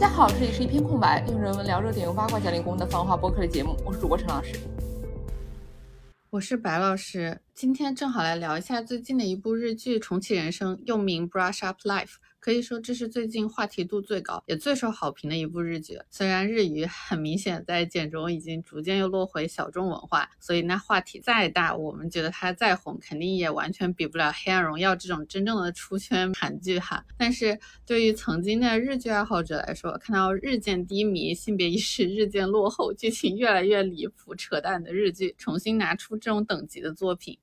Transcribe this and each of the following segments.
大家好，这里是一片空白，用人文聊热点，用八卦讲理工的繁花播客的节目，我是主播陈老师，我是白老师，今天正好来聊一下最近的一部日剧《重启人生》，又名《Brush Up Life》。可以说这是最近话题度最高，也最受好评的一部日剧。虽然日语很明显在简中已经逐渐又落回小众文化，所以那话题再大，我们觉得它再红，肯定也完全比不了《黑暗荣耀》这种真正的出圈韩剧哈。但是对于曾经的日剧爱好者来说，看到日渐低迷、性别意识日渐落后、剧情越来越离谱、扯淡的日剧，重新拿出这种等级的作品，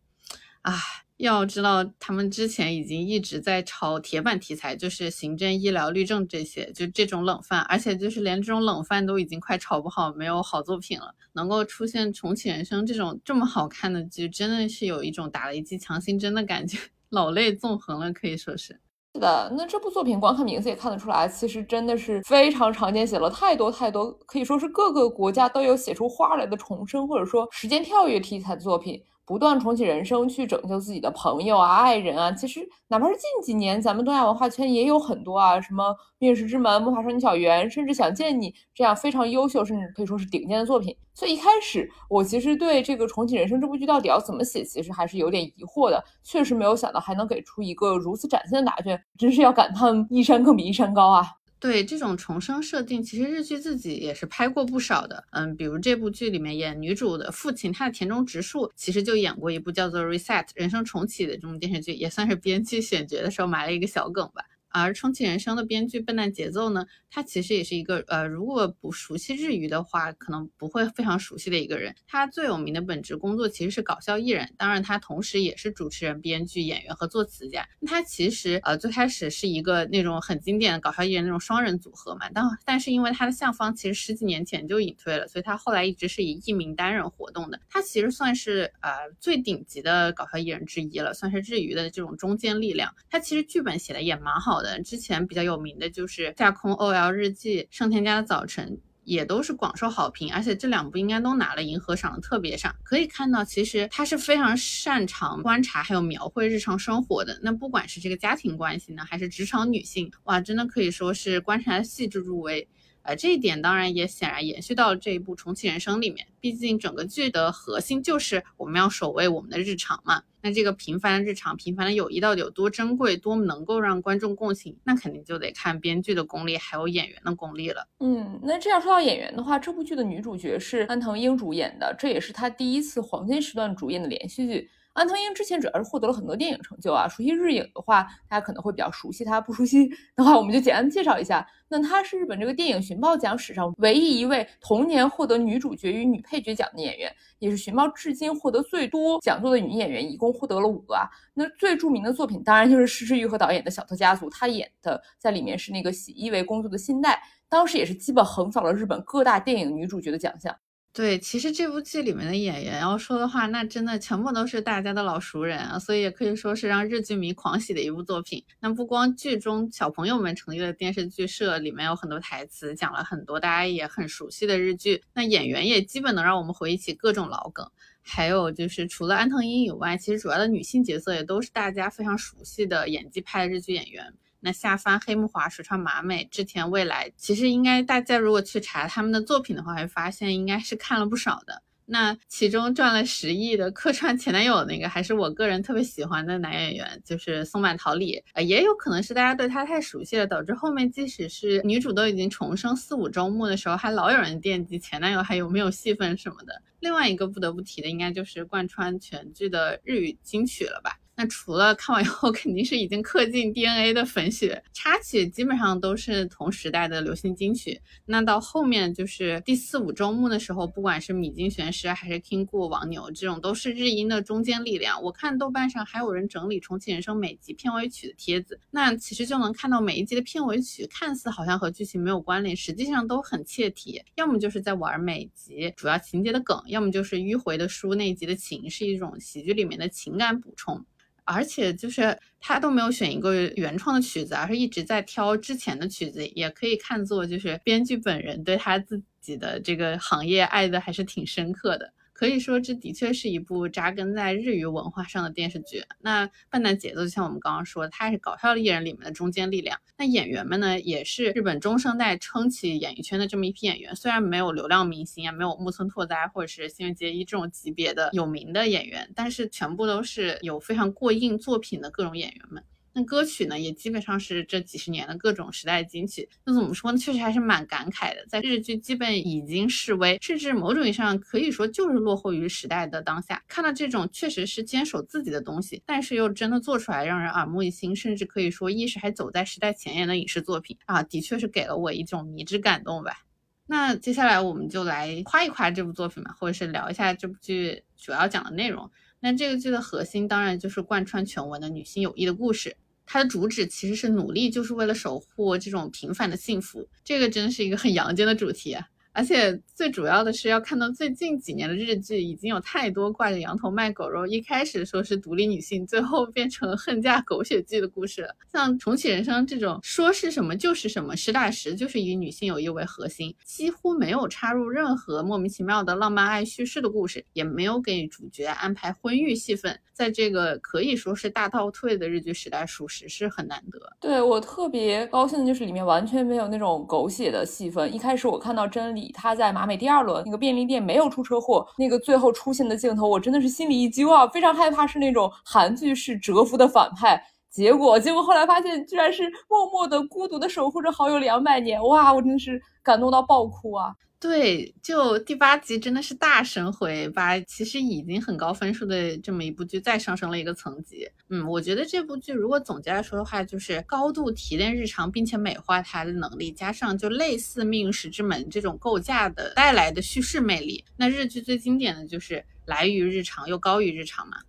啊。要知道，他们之前已经一直在炒铁板题材，就是行政、医疗、律政这些，就这种冷饭，而且就是连这种冷饭都已经快炒不好，没有好作品了。能够出现《重启人生》这种这么好看的剧，真的是有一种打了一剂强心针的感觉，老泪纵横了，可以说是。是的，那这部作品光看名字也看得出来，其实真的是非常常见，写了太多太多，可以说是各个国家都有写出花来的重生或者说时间跳跃题材的作品。不断重启人生，去拯救自己的朋友啊、爱人啊。其实，哪怕是近几年，咱们东亚文化圈也有很多啊，什么《灭世之门》《魔法少女小圆》，甚至《想见你》这样非常优秀，甚至可以说是顶尖的作品。所以一开始，我其实对这个重启人生这部剧到底要怎么写，其实还是有点疑惑的。确实没有想到还能给出一个如此崭新的答卷，真是要感叹一山更比一山高啊！对这种重生设定，其实日剧自己也是拍过不少的。嗯，比如这部剧里面演女主的父亲，他的田中直树，其实就演过一部叫做《Reset 人生重启》的这种电视剧，也算是编剧选角的时候埋了一个小梗吧。而重启人生的编剧笨蛋节奏呢，他其实也是一个呃，如果不熟悉日语的话，可能不会非常熟悉的一个人。他最有名的本职工作其实是搞笑艺人，当然他同时也是主持人、编剧、演员和作词家。他其实呃最开始是一个那种很经典的搞笑艺人那种双人组合嘛，但但是因为他的相方其实十几年前就隐退了，所以他后来一直是以一名单人活动的。他其实算是呃最顶级的搞笑艺人之一了，算是日语的这种中坚力量。他其实剧本写的也蛮好的。之前比较有名的就是《架空 OL 日记》《盛田家的早晨》，也都是广受好评，而且这两部应该都拿了银河赏的特别赏。可以看到，其实他是非常擅长观察还有描绘日常生活的。那不管是这个家庭关系呢，还是职场女性，哇，真的可以说是观察细致入微。呃，这一点当然也显然延续到了这一部《重启人生》里面。毕竟整个剧的核心就是我们要守卫我们的日常嘛。那这个平凡的日常、平凡的友谊到底有多珍贵，多么能够让观众共情？那肯定就得看编剧的功力，还有演员的功力了。嗯，那这样说到演员的话，这部剧的女主角是安藤英主演的，这也是她第一次黄金时段主演的连续剧。安藤英之前主要是获得了很多电影成就啊，熟悉日影的话，大家可能会比较熟悉她；不熟悉的话，我们就简单介绍一下。那她是日本这个电影寻宝奖史上唯一一位同年获得女主角与女配角奖的演员，也是寻宝至今获得最多讲座的女演员，一共获得了五个啊。那最著名的作品当然就是石之玉和导演的《小偷家族》，她演的在里面是那个洗衣为工作的信代，当时也是基本横扫了日本各大电影女主角的奖项。对，其实这部剧里面的演员要说的话，那真的全部都是大家的老熟人啊，所以也可以说是让日剧迷狂喜的一部作品。那不光剧中小朋友们成立的电视剧社里面有很多台词，讲了很多大家也很熟悉的日剧，那演员也基本能让我们回忆起各种老梗。还有就是除了安藤樱以外，其实主要的女性角色也都是大家非常熟悉的演技派的日剧演员。那下翻黑木华、水川麻美、织田未来，其实应该大家如果去查他们的作品的话，会发现应该是看了不少的。那其中赚了十亿的客串前男友那个，还是我个人特别喜欢的男演员，就是松坂桃李。呃，也有可能是大家对他太熟悉了，导致后面即使是女主都已经重生四五周目的时候，还老有人惦记前男友还有没有戏份什么的。另外一个不得不提的，应该就是贯穿全剧的日语金曲了吧。那除了看完以后 肯定是已经刻进 DNA 的粉雪插曲，基本上都是同时代的流行金曲。那到后面就是第四五周目的时候，不管是米津玄师还是 King 过王牛，这种都是日音的中坚力量。我看豆瓣上还有人整理重启人生每集片尾曲的帖子，那其实就能看到每一集的片尾曲看似好像和剧情没有关联，实际上都很切题。要么就是在玩每集主要情节的梗，要么就是迂回的书那一集的情，是一种喜剧里面的情感补充。而且就是他都没有选一个原创的曲子，而是一直在挑之前的曲子，也可以看作就是编剧本人对他自己的这个行业爱的还是挺深刻的。可以说这的确是一部扎根在日语文化上的电视剧。那笨蛋节奏就像我们刚刚说的，它是搞笑艺人里面的中坚力量。那演员们呢，也是日本中生代撑起演艺圈的这么一批演员。虽然没有流量明星啊，没有木村拓哉或者是新垣结衣这种级别的有名的演员，但是全部都是有非常过硬作品的各种演员们。那歌曲呢，也基本上是这几十年的各种时代金曲。那怎么说呢？确实还是蛮感慨的，在日剧基本已经式微，甚至某种意义上可以说就是落后于时代的当下，看到这种确实是坚守自己的东西，但是又真的做出来让人耳目一新，甚至可以说意识还走在时代前沿的影视作品啊，的确是给了我一种迷之感动吧。那接下来我们就来夸一夸这部作品吧，或者是聊一下这部剧主要讲的内容。那这个剧的核心当然就是贯穿全文的女性友谊的故事。它的主旨其实是努力，就是为了守护这种平凡的幸福。这个真的是一个很阳间的主题啊！而且最主要的是，要看到最近几年的日剧，已经有太多挂着羊头卖狗肉，一开始说是独立女性，最后变成恨嫁狗血剧的故事了。像重启人生这种说是什么就是什么，实打实就是以女性友谊为核心，几乎没有插入任何莫名其妙的浪漫爱叙事的故事，也没有给主角安排婚育戏份，在这个可以说是大倒退的日剧时代，属实是很难得。对我特别高兴的就是里面完全没有那种狗血的戏份。一开始我看到真理。他在马美第二轮那个便利店没有出车祸，那个最后出现的镜头，我真的是心里一揪啊，非常害怕是那种韩剧式蛰伏的反派。结果，结果后来发现居然是默默的、孤独的守护着好友两百年，哇，我真的是感动到爆哭啊！对，就第八集真的是大神回，把其实已经很高分数的这么一部剧再上升了一个层级。嗯，我觉得这部剧如果总结来说的话，就是高度提炼日常并且美化它的能力，加上就类似《命运石之门》这种构架的带来的叙事魅力。那日剧最经典的就是来于日常又高于日常嘛。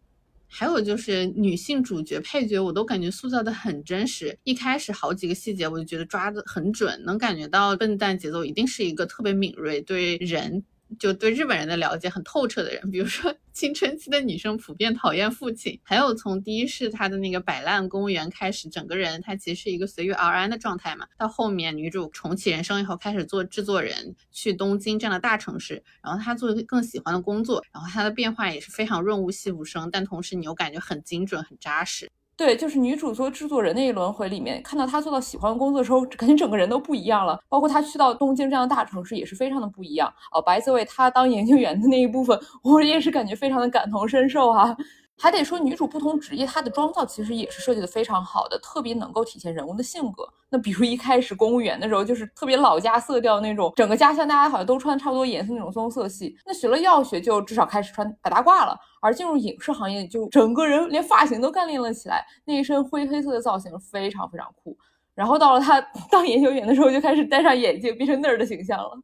还有就是女性主角配角，我都感觉塑造的很真实。一开始好几个细节，我就觉得抓的很准，能感觉到笨蛋节奏一定是一个特别敏锐，对人。就对日本人的了解很透彻的人，比如说青春期的女生普遍讨厌父亲，还有从第一世她的那个摆烂公务员开始，整个人她其实是一个随遇而安的状态嘛。到后面女主重启人生以后，开始做制作人，去东京这样的大城市，然后她做更喜欢的工作，然后她的变化也是非常润物细无声，但同时你又感觉很精准、很扎实。对，就是女主做制作人那一轮回里面，看到她做到喜欢的工作的时候，感觉整个人都不一样了。包括她去到东京这样的大城市，也是非常的不一样。哦，白泽 y 她当研究员的那一部分，我也是感觉非常的感同身受啊。还得说，女主不同职业，她的妆造其实也是设计的非常好的，特别能够体现人物的性格。那比如一开始公务员的时候，就是特别老家色调那种，整个家乡大家好像都穿差不多颜色那种棕色系。那学了药学，就至少开始穿白大褂了。而进入影视行业，就整个人连发型都干练了起来，那一身灰黑色的造型非常非常酷。然后到了他 当研究员的时候，就开始戴上眼镜，变成那儿的形象了。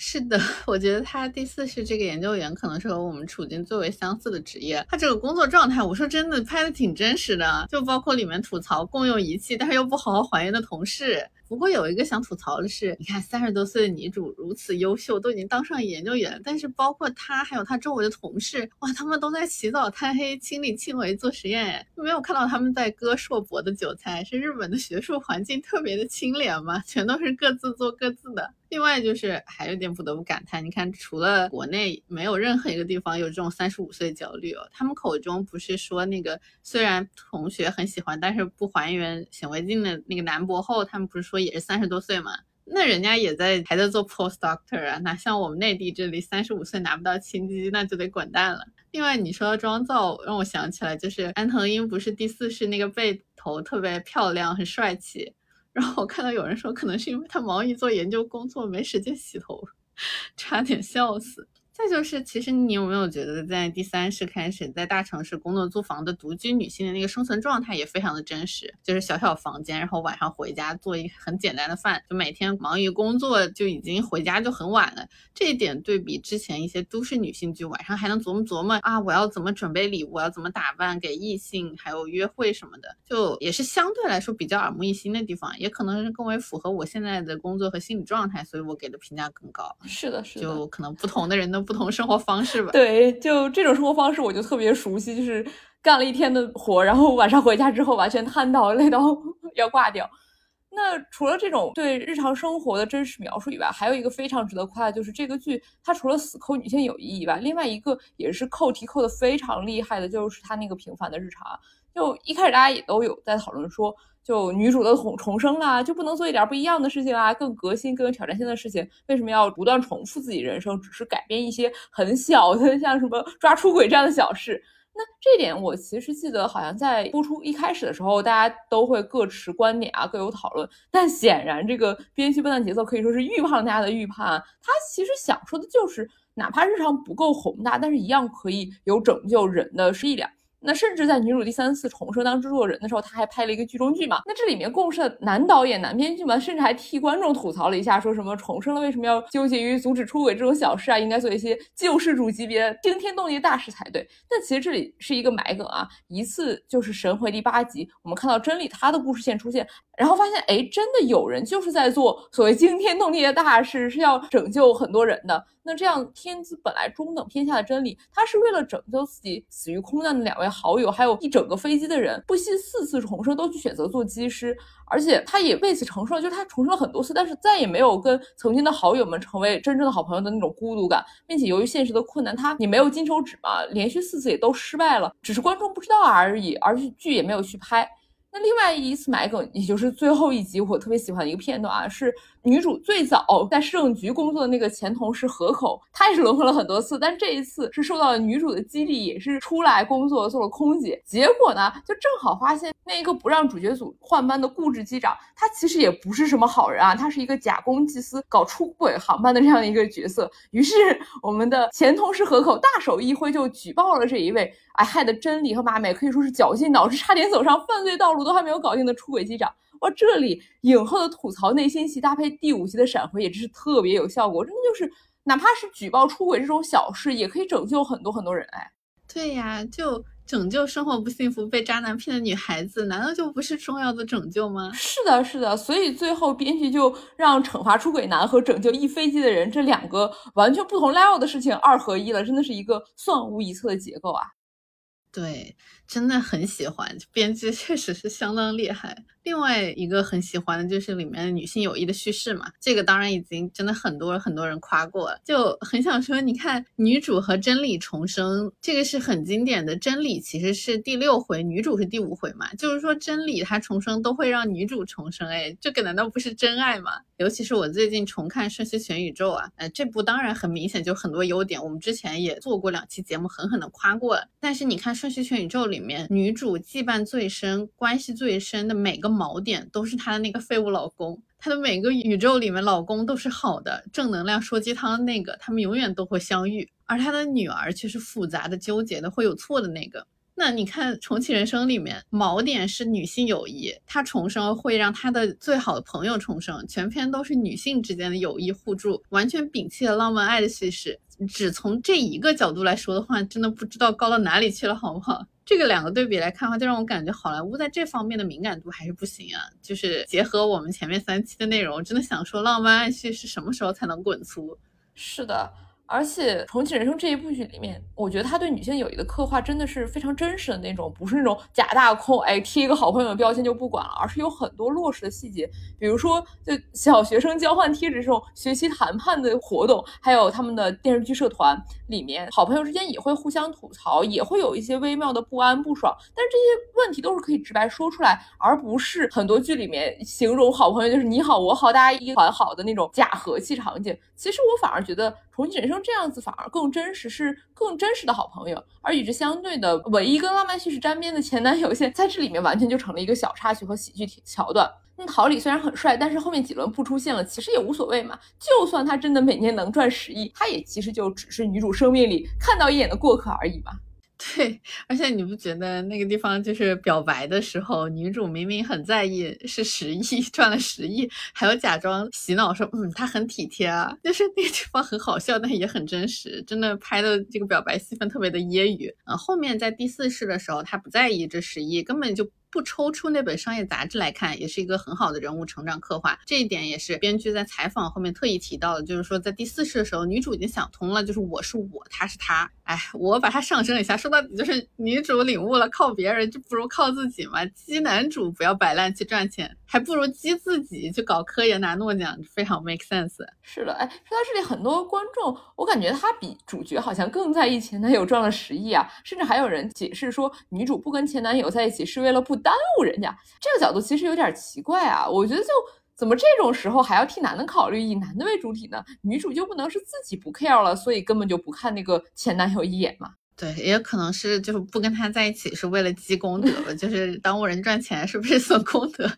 是的，我觉得他第四是这个研究员，可能是和我们处境最为相似的职业。他这个工作状态，我说真的，拍的挺真实的，就包括里面吐槽共用仪器，但是又不好好还原的同事。不过有一个想吐槽的是，你看三十多岁的女主如此优秀，都已经当上研究员，但是包括她还有她周围的同事，哇，他们都在起早贪黑、亲力亲为做实验，没有看到他们在割硕博的韭菜。是日本的学术环境特别的清廉吗？全都是各自做各自的。另外就是还有点不得不感叹，你看除了国内，没有任何一个地方有这种三十五岁焦虑哦。他们口中不是说那个虽然同学很喜欢，但是不还原显微镜的那个男博后，他们不是说。也是三十多岁嘛，那人家也在还在做 post doctor 啊，哪像我们内地这里三十五岁拿不到亲戚，那就得滚蛋了。另外你说妆造让我想起来，就是安藤英不是第四世那个背头特别漂亮，很帅气。然后我看到有人说，可能是因为他忙于做研究工作，没时间洗头，差点笑死。再就是，其实你有没有觉得，在第三世开始，在大城市工作租房的独居女性的那个生存状态也非常的真实，就是小小房间，然后晚上回家做一个很简单的饭，就每天忙于工作，就已经回家就很晚了。这一点对比之前一些都市女性就，晚上还能琢磨琢磨啊，我要怎么准备礼物，要怎么打扮给异性，还有约会什么的，就也是相对来说比较耳目一新的地方，也可能是更为符合我现在的工作和心理状态，所以我给的评价更高。是的，是的，就可能不同的人都。不同生活方式吧，对，就这种生活方式我就特别熟悉，就是干了一天的活，然后晚上回家之后完全瘫倒累到要挂掉。那除了这种对日常生活的真实描述以外，还有一个非常值得夸的就是这个剧，它除了死抠女性友谊以外，另外一个也是扣题扣的非常厉害的，就是它那个平凡的日常。就一开始大家也都有在讨论说，就女主的重重生啊，就不能做一点不一样的事情啊，更革新、更有挑战性的事情？为什么要不断重复自己人生，只是改变一些很小的，像什么抓出轨这样的小事？那这点我其实记得，好像在播出一开始的时候，大家都会各持观点啊，各有讨论。但显然，这个编剧笨蛋节奏可以说是预判了大家的预判。啊。他其实想说的就是，哪怕日常不够宏大，但是一样可以有拯救人的力量。那甚至在女主第三次重生当制作人的时候，他还拍了一个剧中剧嘛？那这里面共事的男导演、男编剧们，甚至还替观众吐槽了一下，说什么重生了为什么要纠结于阻止出轨这种小事啊？应该做一些救世主级别、惊天动地的大事才对。但其实这里是一个埋梗啊，一次就是神回第八集，我们看到真理他的故事线出现，然后发现哎，真的有人就是在做所谓惊天动地的大事，是要拯救很多人的。那这样天资本来中等偏下的真理，他是为了拯救自己死于空难的两位好友，还有一整个飞机的人，不惜四次重生都去选择做机师，而且他也为此承受了，就是他重生了很多次，但是再也没有跟曾经的好友们成为真正的好朋友的那种孤独感，并且由于现实的困难，他也没有金手指嘛，连续四次也都失败了，只是观众不知道而已，而且剧也没有去拍。那另外一次埋梗，也就是最后一集，我特别喜欢的一个片段啊，是。女主最早在市政局工作的那个前同事河口，她也是轮回了很多次，但这一次是受到了女主的激励，也是出来工作做了空姐。结果呢，就正好发现那一个不让主角组换班的固执机长，他其实也不是什么好人啊，他是一个假公济私、搞出轨航班的这样一个角色。于是我们的前同事河口大手一挥，就举报了这一位，哎，害得真理和马美可以说是绞尽脑汁，差点走上犯罪道路都还没有搞定的出轨机长。哇，这里影后的吐槽内心戏搭配第五集的闪回，也真是特别有效果。真的就是，哪怕是举报出轨这种小事，也可以拯救很多很多人。哎，对呀，就拯救生活不幸福、被渣男骗的女孩子，难道就不是重要的拯救吗？是的，是的。所以最后编剧就让惩罚出轨男和拯救一飞机的人这两个完全不同 level 的事情二合一了，真的是一个算无一策的结构啊。对，真的很喜欢编剧，确实是相当厉害。另外一个很喜欢的就是里面女性友谊的叙事嘛，这个当然已经真的很多很多人夸过了，就很想说，你看女主和真理重生，这个是很经典的。真理其实是第六回，女主是第五回嘛，就是说真理她重生都会让女主重生，哎，这个难道不是真爱吗？尤其是我最近重看《瞬息全宇宙》啊，呃，这部当然很明显就很多优点，我们之前也做过两期节目，狠狠的夸过了。但是你看《瞬息全宇宙》里里面，女主羁绊最深、关系最深的每个。锚点都是她的那个废物老公，她的每个宇宙里面老公都是好的，正能量说鸡汤的那个，他们永远都会相遇。而她的女儿却是复杂的、纠结的、会有错的那个。那你看《重启人生》里面，锚点是女性友谊，她重生会让她的最好的朋友重生，全篇都是女性之间的友谊互助，完全摒弃了浪漫爱的叙事。只从这一个角度来说的话，真的不知道高到哪里去了，好不好？这个两个对比来看的话，就让我感觉好莱坞在这方面的敏感度还是不行啊。就是结合我们前面三期的内容，真的想说浪漫爱戏是什么时候才能滚粗？是的。而且《重启人生》这一部剧里面，我觉得他对女性友谊的刻画真的是非常真实的那种，不是那种假大空，哎，贴一个好朋友的标签就不管了，而是有很多落实的细节，比如说就小学生交换贴纸这种学习谈判的活动，还有他们的电视剧社团里面，好朋友之间也会互相吐槽，也会有一些微妙的不安不爽，但是这些问题都是可以直白说出来，而不是很多剧里面形容好朋友就是你好我好大家一团好的那种假和气场景。其实我反而觉得《重启人生》。这样子反而更真实，是更真实的好朋友。而与之相对的，唯一跟浪漫叙事沾边的前男友线，在这里面完全就成了一个小插曲和喜剧桥段。那桃李虽然很帅，但是后面几轮不出现了，其实也无所谓嘛。就算他真的每年能赚十亿，他也其实就只是女主生命里看到一眼的过客而已嘛。对，而且你不觉得那个地方就是表白的时候，女主明明很在意是十亿 赚了十亿，还要假装洗脑说嗯他很体贴啊，就是那个地方很好笑，但也很真实，真的拍的这个表白戏份特别的揶揄。嗯，后面在第四世的时候，他不在意这十亿，根本就。不抽出那本商业杂志来看，也是一个很好的人物成长刻画。这一点也是编剧在采访后面特意提到的，就是说在第四世的时候，女主已经想通了，就是我是我，他是他。哎，我把它上升一下，说到底就是女主领悟了，靠别人就不如靠自己嘛。鸡男主不要摆烂去赚钱，还不如激自己去搞科研拿诺奖，非常 make sense。是的，哎，说到这里，很多观众，我感觉他比主角好像更在意前男友赚了十亿啊，甚至还有人解释说，女主不跟前男友在一起是为了不耽误人家。这个角度其实有点奇怪啊，我觉得就。怎么这种时候还要替男的考虑，以男的为主体呢？女主就不能是自己不 care 了，所以根本就不看那个前男友一眼嘛？对，也可能是就是不跟他在一起是为了积功德吧，就是耽误人赚钱是不是损功德？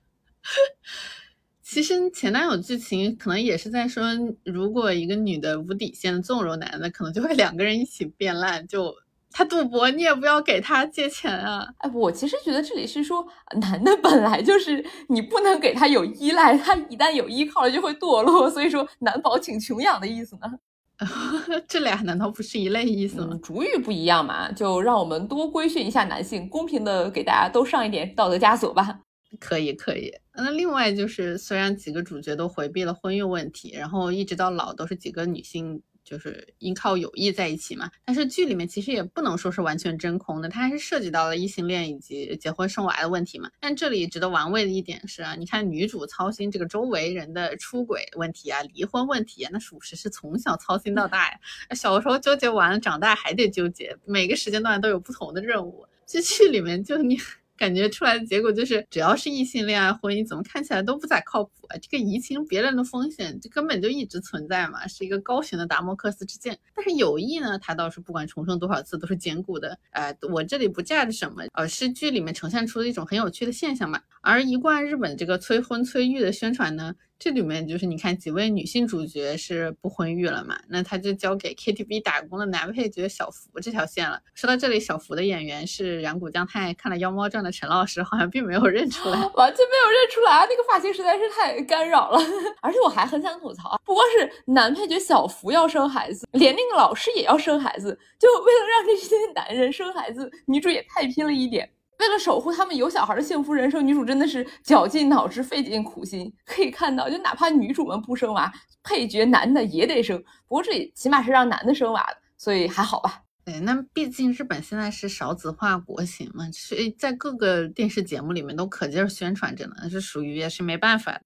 其实前男友剧情可能也是在说，如果一个女的无底线纵容男的，可能就会两个人一起变烂，就。他赌博，你也不要给他借钱啊！哎，我其实觉得这里是说，男的本来就是你不能给他有依赖，他一旦有依靠了就会堕落，所以说男宝请穷养的意思呢？这俩难道不是一类意思吗？主语不一样嘛，就让我们多规训一下男性，公平的给大家都上一点道德枷锁吧。可以，可以。那另外就是，虽然几个主角都回避了婚育问题，然后一直到老都是几个女性。就是依靠友谊在一起嘛，但是剧里面其实也不能说是完全真空的，它还是涉及到了异性恋以及结婚生娃的问题嘛。但这里值得玩味的一点是啊，你看女主操心这个周围人的出轨问题啊、离婚问题啊，那属实是从小操心到大呀。小时候纠结完了，长大还得纠结，每个时间段都有不同的任务。这剧里面就你。感觉出来的结果就是，只要是异性恋爱婚姻，怎么看起来都不咋靠谱啊！这个移情别人的风险，这根本就一直存在嘛，是一个高悬的达摩克斯之剑。但是友谊呢，它倒是不管重生多少次都是坚固的。呃，我这里不架着什么，呃是剧里面呈现出的一种很有趣的现象嘛。而一贯日本这个催婚催育的宣传呢。这里面就是你看几位女性主角是不婚育了嘛？那他就交给 KTV 打工的男配角小福这条线了。说到这里，小福的演员是染谷将太，看了《妖猫传》的陈老师，好像并没有认出来，完全没有认出来啊！那个发型实在是太干扰了。而且我还很想吐槽，不光是男配角小福要生孩子，连那个老师也要生孩子，就为了让这些男人生孩子，女主也太拼了一点。为了守护他们有小孩的幸福人生，女主真的是绞尽脑汁、费尽苦心。可以看到，就哪怕女主们不生娃，配角男的也得生。不过这里起码是让男的生娃的，所以还好吧。对，那毕竟日本现在是少子化国情嘛，所以在各个电视节目里面都可劲儿宣传着呢，是属于也是没办法。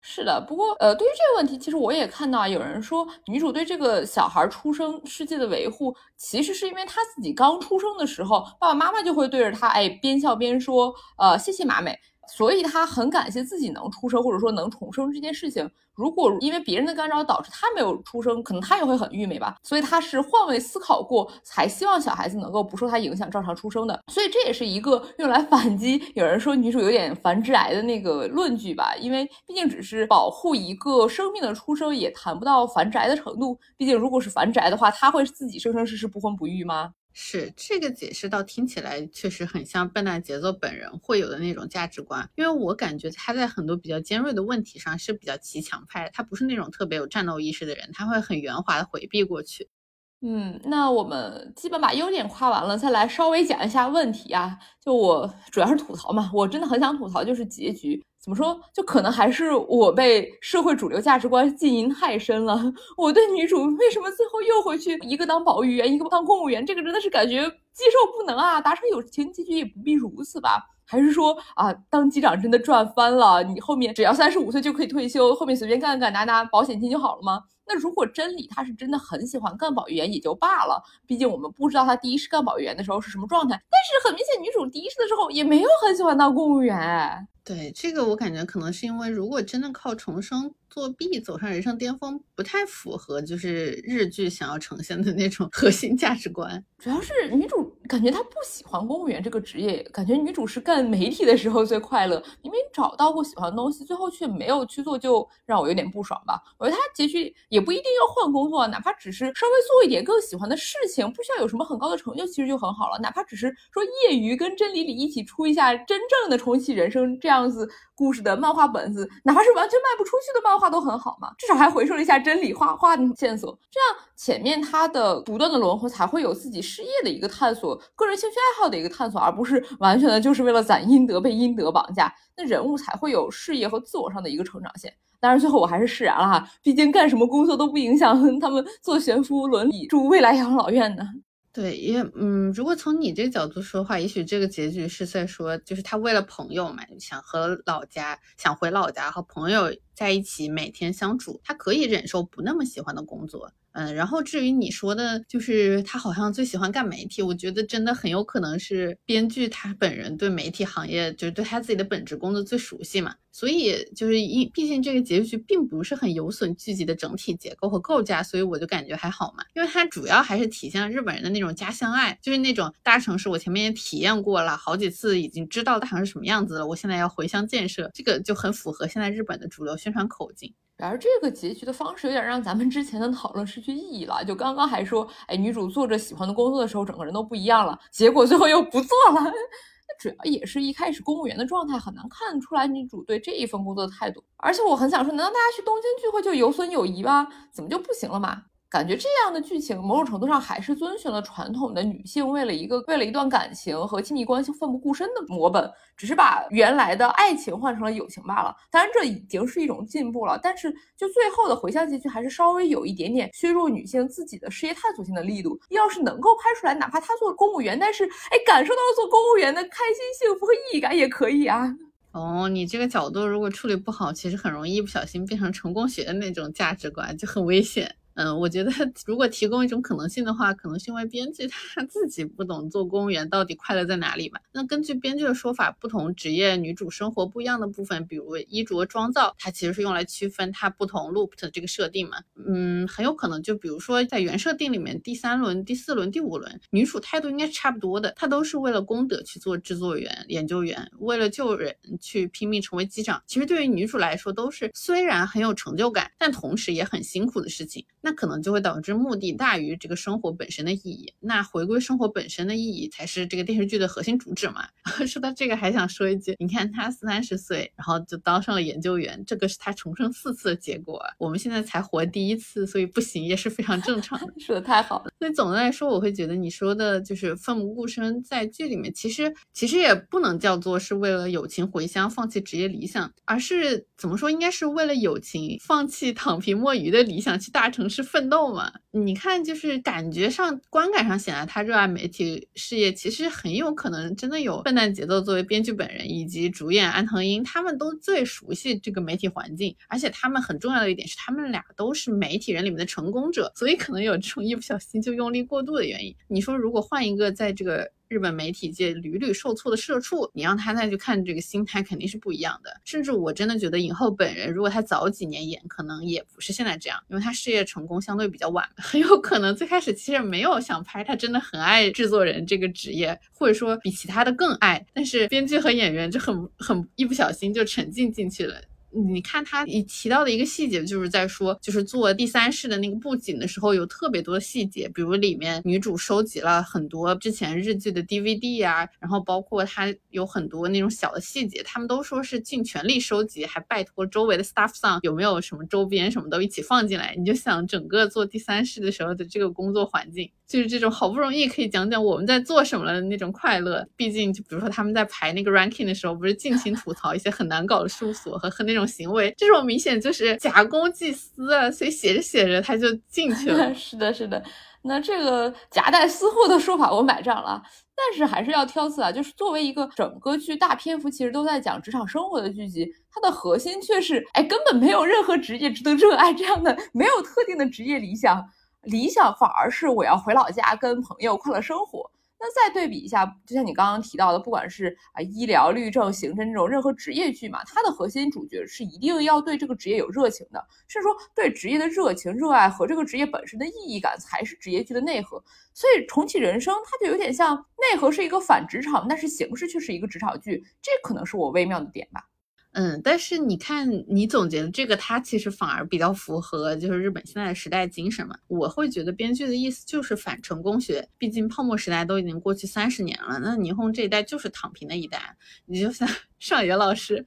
是的，不过呃，对于这个问题，其实我也看到有人说，女主对这个小孩出生世界的维护，其实是因为她自己刚出生的时候，爸爸妈妈就会对着她，哎，边笑边说，呃，谢谢马美。所以他很感谢自己能出生，或者说能重生这件事情。如果因为别人的干扰导致他没有出生，可能他也会很郁闷吧。所以他是换位思考过，才希望小孩子能够不受他影响，照常出生的。所以这也是一个用来反击有人说女主有点繁殖癌的那个论据吧。因为毕竟只是保护一个生命的出生，也谈不到繁殖癌的程度。毕竟如果是繁殖癌的话，他会自己生生世世不婚不育吗？是这个解释，倒听起来确实很像笨蛋节奏本人会有的那种价值观。因为我感觉他在很多比较尖锐的问题上是比较骑墙派，他不是那种特别有战斗意识的人，他会很圆滑的回避过去。嗯，那我们基本把优点夸完了，再来稍微讲一下问题啊。就我主要是吐槽嘛，我真的很想吐槽，就是结局怎么说，就可能还是我被社会主流价值观浸淫太深了。我对女主为什么最后又回去一个当保育员，一个当公务员，这个真的是感觉接受不能啊！达成友情结局也不必如此吧？还是说啊，当机长真的赚翻了？你后面只要三十五岁就可以退休，后面随便干干拿拿保险金就好了吗？那如果真理他是真的很喜欢干保育员也就罢了，毕竟我们不知道他第一世干保育员的时候是什么状态。但是很明显，女主第一世的时候也没有很喜欢当公务员。对这个，我感觉可能是因为，如果真的靠重生。作弊走上人生巅峰不太符合，就是日剧想要呈现的那种核心价值观。主要是女主感觉她不喜欢公务员这个职业，感觉女主是干媒体的时候最快乐。明明找到过喜欢的东西，最后却没有去做，就让我有点不爽吧。我觉得她结局也不一定要换工作，哪怕只是稍微做一点更喜欢的事情，不需要有什么很高的成就，其实就很好了。哪怕只是说业余跟真理里一起出一下真正的重启人生这样样子故事的漫画本子，哪怕是完全卖不出去的漫画。都很好嘛，至少还回收了一下真理画画的线索，这样前面他的不断的轮回才会有自己事业的一个探索，个人兴趣爱好的一个探索，而不是完全的就是为了攒阴德被阴德绑架，那人物才会有事业和自我上的一个成长线。当然最后我还是释然了哈，毕竟干什么工作都不影响 他们做悬浮伦理住未来养老院呢。对，也嗯，如果从你这个角度说话，也许这个结局是在说，就是他为了朋友嘛，想和老家，想回老家和朋友在一起，每天相处，他可以忍受不那么喜欢的工作。嗯，然后至于你说的，就是他好像最喜欢干媒体，我觉得真的很有可能是编剧他本人对媒体行业，就是对他自己的本职工作最熟悉嘛。所以就是因，毕竟这个结局并不是很有损剧集的整体结构和构架，所以我就感觉还好嘛。因为它主要还是体现了日本人的那种家乡爱，就是那种大城市，我前面也体验过了好几次，已经知道大城市什么样子了，我现在要回乡建设，这个就很符合现在日本的主流宣传口径。然而这个结局的方式有点让咱们之前的讨论失去意义了。就刚刚还说，哎，女主做着喜欢的工作的时候，整个人都不一样了。结果最后又不做了。那主要也是一开始公务员的状态很难看出来女主对这一份工作的态度。而且我很想说，难道大家去东京聚会就有损友谊吗？怎么就不行了嘛？感觉这样的剧情，某种程度上还是遵循了传统的女性为了一个为了一段感情和亲密关系奋不顾身的模本，只是把原来的爱情换成了友情罢了。当然，这已经是一种进步了。但是，就最后的回乡结局，还是稍微有一点点削弱女性自己的事业探索性的力度。要是能够拍出来，哪怕她做公务员，但是哎，感受到了做公务员的开心、幸福和意义感也可以啊。哦，你这个角度如果处理不好，其实很容易一不小心变成成功学的那种价值观，就很危险。嗯，我觉得 如果提供一种可能性的话，可能是因为编剧他自己不懂做公务员到底快乐在哪里吧。那根据编剧的说法，不同职业女主生活不一样的部分，比如衣着妆造，它其实是用来区分它不同 loop 的这个设定嘛。嗯，很有可能就比如说在原设定里面，第三轮、第四轮、第五轮，女主态度应该是差不多的，她都是为了功德去做制作员、研究员，为了救人去拼命成为机长。其实对于女主来说，都是虽然很有成就感，但同时也很辛苦的事情。可能就会导致目的大于这个生活本身的意义。那回归生活本身的意义才是这个电视剧的核心主旨嘛。说到这个，还想说一句，你看他三十岁，然后就当上了研究员，这个是他重生四次的结果。我们现在才活第一次，所以不行也是非常正常的。说的太好了。所以总的来说，我会觉得你说的就是奋不顾身，在剧里面其实其实也不能叫做是为了友情回乡放弃职业理想，而是怎么说，应该是为了友情放弃躺平摸鱼的理想，去大城市。是奋斗嘛？你看，就是感觉上、观感上显得他热爱媒体事业，其实很有可能真的有笨蛋节奏作为编剧本人以及主演安藤英，他们都最熟悉这个媒体环境，而且他们很重要的一点是，他们俩都是媒体人里面的成功者，所以可能有这种一不小心就用力过度的原因。你说，如果换一个在这个。日本媒体界屡屡受挫的社畜，你让他再去看这个心态肯定是不一样的。甚至我真的觉得影后本人，如果他早几年演，可能也不是现在这样，因为他事业成功相对比较晚，很有可能最开始其实没有想拍，他真的很爱制作人这个职业，或者说比其他的更爱，但是编剧和演员就很很一不小心就沉浸进去了。你看他你提到的一个细节，就是在说，就是做第三世的那个布景的时候，有特别多的细节，比如里面女主收集了很多之前日剧的 DVD 啊，然后包括他有很多那种小的细节，他们都说是尽全力收集，还拜托周围的 staff 上有没有什么周边什么都一起放进来。你就想整个做第三世的时候的这个工作环境。就是这种好不容易可以讲讲我们在做什么的那种快乐，毕竟就比如说他们在排那个 ranking 的时候，不是尽情吐槽一些很难搞的事务所和和那种行为，这种明显就是假公济私啊，所以写着写着他就进去了。是的，是的，那这个夹带私货的说法我买账了，但是还是要挑刺啊，就是作为一个整个剧大篇幅其实都在讲职场生活的剧集，它的核心却是哎根本没有任何职业值得热爱这样的，没有特定的职业理想。理想反而是我要回老家跟朋友快乐生活。那再对比一下，就像你刚刚提到的，不管是啊医疗、律政、刑侦这种任何职业剧嘛，它的核心主角是一定要对这个职业有热情的，是说对职业的热情、热爱和这个职业本身的意义感才是职业剧的内核。所以重启人生，它就有点像内核是一个反职场，但是形式却是一个职场剧，这可能是我微妙的点吧。嗯，但是你看，你总结的这个，它其实反而比较符合就是日本现在的时代精神嘛。我会觉得编剧的意思就是反成功学，毕竟泡沫时代都已经过去三十年了，那霓虹这一代就是躺平的一代，你就像。上野老师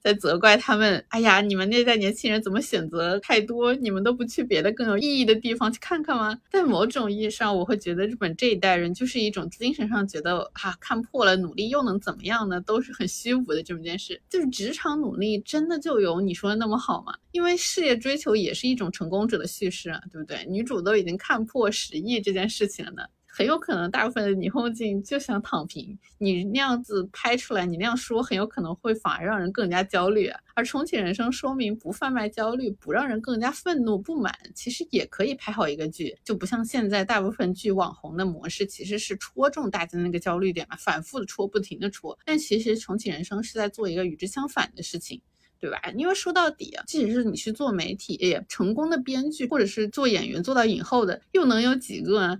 在责怪他们：“哎呀，你们那代年轻人怎么选择太多？你们都不去别的更有意义的地方去看看吗？”在某种意义上，我会觉得日本这一代人就是一种精神上觉得啊，看破了，努力又能怎么样呢？都是很虚无的这么件事。就是职场努力真的就有你说的那么好吗？因为事业追求也是一种成功者的叙事啊，对不对？女主都已经看破十亿这件事情了呢。很有可能大部分的霓虹镜就想躺平。你那样子拍出来，你那样说，很有可能会反而让人更加焦虑。而重启人生说明不贩卖焦虑，不让人更加愤怒不满，其实也可以拍好一个剧，就不像现在大部分剧网红的模式，其实是戳中大家的那个焦虑点嘛，反复的戳，不停的戳。但其实重启人生是在做一个与之相反的事情。对吧？因为说到底啊，即使是你去做媒体，也成功的编剧或者是做演员做到影后的，又能有几个？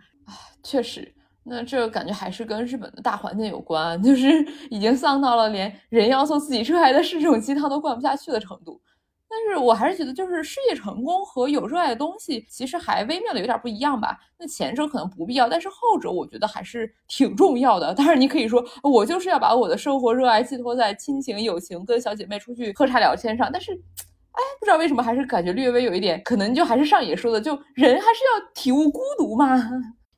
确实，那这感觉还是跟日本的大环境有关，就是 已经丧到了连人要送自己热爱的事这种鸡汤都灌不下去的程度。但是我还是觉得，就是事业成功和有热爱的东西，其实还微妙的有点不一样吧。那前者可能不必要，但是后者我觉得还是挺重要的。当然，你可以说我就是要把我的生活热爱寄托在亲情、友情、跟小姐妹出去喝茶聊天上。但是，哎，不知道为什么还是感觉略微有一点，可能就还是上野说的，就人还是要体悟孤独嘛。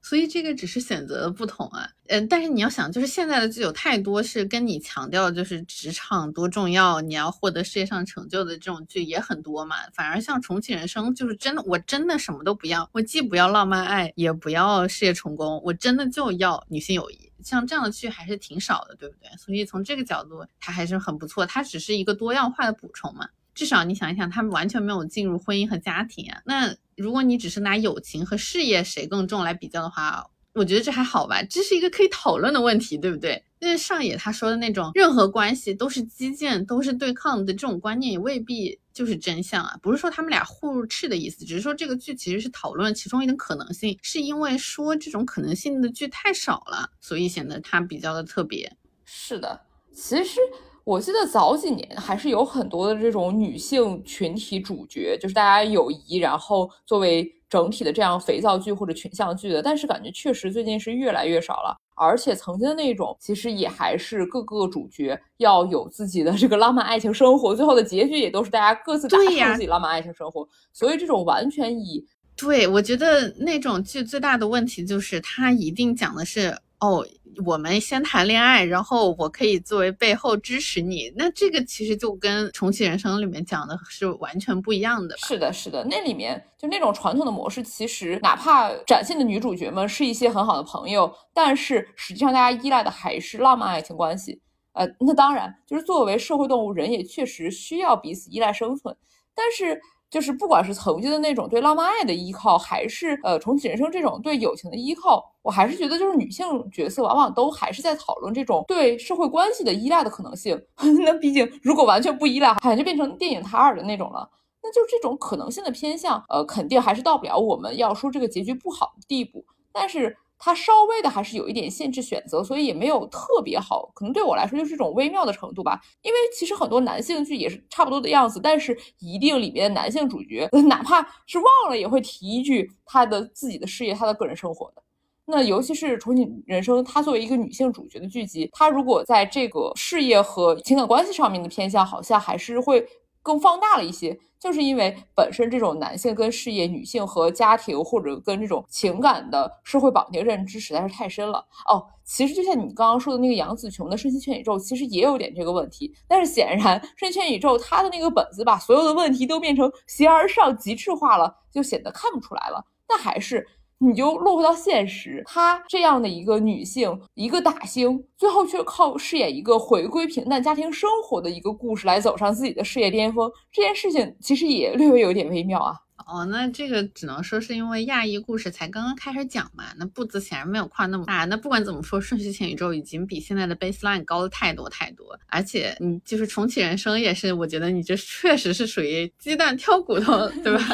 所以这个只是选择的不同啊，嗯，但是你要想，就是现在的剧有太多是跟你强调就是职场多重要，你要获得事业上成就的这种剧也很多嘛。反而像重启人生，就是真的，我真的什么都不要，我既不要浪漫爱，也不要事业成功，我真的就要女性友谊。像这样的剧还是挺少的，对不对？所以从这个角度，它还是很不错，它只是一个多样化的补充嘛。至少你想一想，他们完全没有进入婚姻和家庭啊。那如果你只是拿友情和事业谁更重来比较的话，我觉得这还好吧，这是一个可以讨论的问题，对不对？因为上野他说的那种任何关系都是基建，都是对抗的这种观念，也未必就是真相啊。不是说他们俩互斥的意思，只是说这个剧其实是讨论其中一种可能性，是因为说这种可能性的剧太少了，所以显得它比较的特别。是的，其实。我记得早几年还是有很多的这种女性群体主角，就是大家友谊，然后作为整体的这样肥皂剧或者群像剧的。但是感觉确实最近是越来越少了，而且曾经的那种其实也还是各个主角要有自己的这个浪漫爱情生活，最后的结局也都是大家各自打出自己浪漫爱情生活。所以这种完全以对我觉得那种剧最大的问题就是它一定讲的是哦。我们先谈恋爱，然后我可以作为背后支持你。那这个其实就跟重启人生里面讲的是完全不一样的。是的，是的，那里面就那种传统的模式，其实哪怕展现的女主角们是一些很好的朋友，但是实际上大家依赖的还是浪漫爱情关系。呃，那当然，就是作为社会动物，人也确实需要彼此依赖生存，但是。就是不管是曾经的那种对浪漫爱的依靠，还是呃重启人生这种对友情的依靠，我还是觉得就是女性角色往往都还是在讨论这种对社会关系的依赖的可能性。那毕竟如果完全不依赖，好像就变成电影塔尔的那种了。那就这种可能性的偏向，呃，肯定还是到不了我们要说这个结局不好的地步。但是。它稍微的还是有一点限制选择，所以也没有特别好，可能对我来说就是一种微妙的程度吧。因为其实很多男性剧也是差不多的样子，但是一定里面的男性主角，哪怕是忘了也会提一句他的自己的事业、他的个人生活的。那尤其是《重庆人生》，它作为一个女性主角的剧集，它如果在这个事业和情感关系上面的偏向，好像还是会。更放大了一些，就是因为本身这种男性跟事业、女性和家庭或者跟这种情感的社会绑定认知实在是太深了哦。其实就像你刚刚说的那个杨紫琼的《瞬息全宇宙》，其实也有点这个问题。但是显然，《瞬息全宇宙》它的那个本子把所有的问题都变成形而上极致化了，就显得看不出来了。但还是。你就落回到现实，她这样的一个女性，一个打星，最后却靠饰演一个回归平淡家庭生活的一个故事来走上自己的事业巅峰，这件事情其实也略微有点微妙啊。哦，那这个只能说是因为亚裔故事才刚刚开始讲嘛，那步子显然没有跨那么大。那不管怎么说，瞬息全宇宙已经比现在的 baseline 高了太多太多。而且你就是重启人生也是，我觉得你这确实是属于鸡蛋挑骨头，对吧？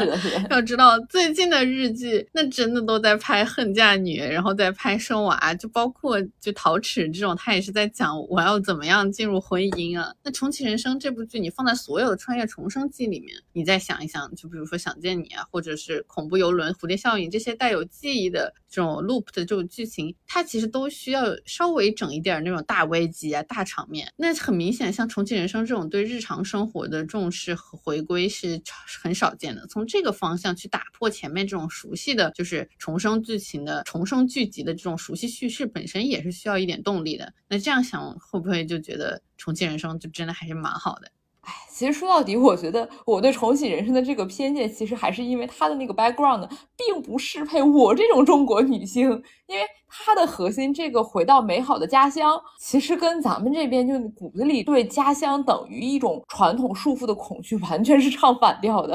要知道最近的日剧，那真的都在拍恨嫁女，然后在拍生娃，就包括就陶齿这种，他也是在讲我要怎么样进入婚姻啊。那重启人生这部剧，你放在所有的穿越重生记里面，你再想一想，就比如说想见。你啊，或者是恐怖游轮、蝴蝶效应这些带有记忆的这种 loop 的这种剧情，它其实都需要稍微整一点那种大危机啊、大场面。那很明显，像重启人生这种对日常生活的重视和回归是很少见的。从这个方向去打破前面这种熟悉的就是重生剧情的重生剧集的这种熟悉叙事，本身也是需要一点动力的。那这样想，会不会就觉得重启人生就真的还是蛮好的？哎，其实说到底，我觉得我对重启人生的这个偏见，其实还是因为他的那个 background 并不适配我这种中国女性，因为他的核心这个回到美好的家乡，其实跟咱们这边就骨子里对家乡等于一种传统束缚的恐惧，完全是唱反调的。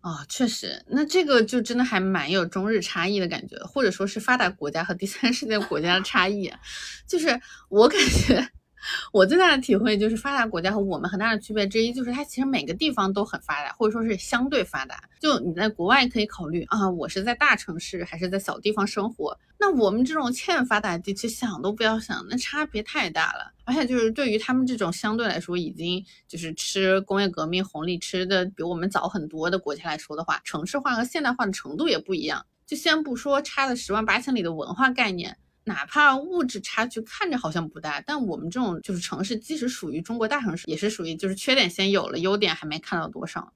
啊，确实，那这个就真的还蛮有中日差异的感觉，或者说是发达国家和第三世界国家的差异，就是我感觉。我最大的体会就是，发达国家和我们很大的区别之一，就是它其实每个地方都很发达，或者说是相对发达。就你在国外可以考虑啊，我是在大城市还是在小地方生活？那我们这种欠发达地区想都不要想，那差别太大了。而且就是对于他们这种相对来说已经就是吃工业革命红利吃的比我们早很多的国家来说的话，城市化和现代化的程度也不一样。就先不说差了十万八千里的文化概念。哪怕物质差距看着好像不大，但我们这种就是城市，即使属于中国大城市，也是属于就是缺点先有了，优点还没看到多少。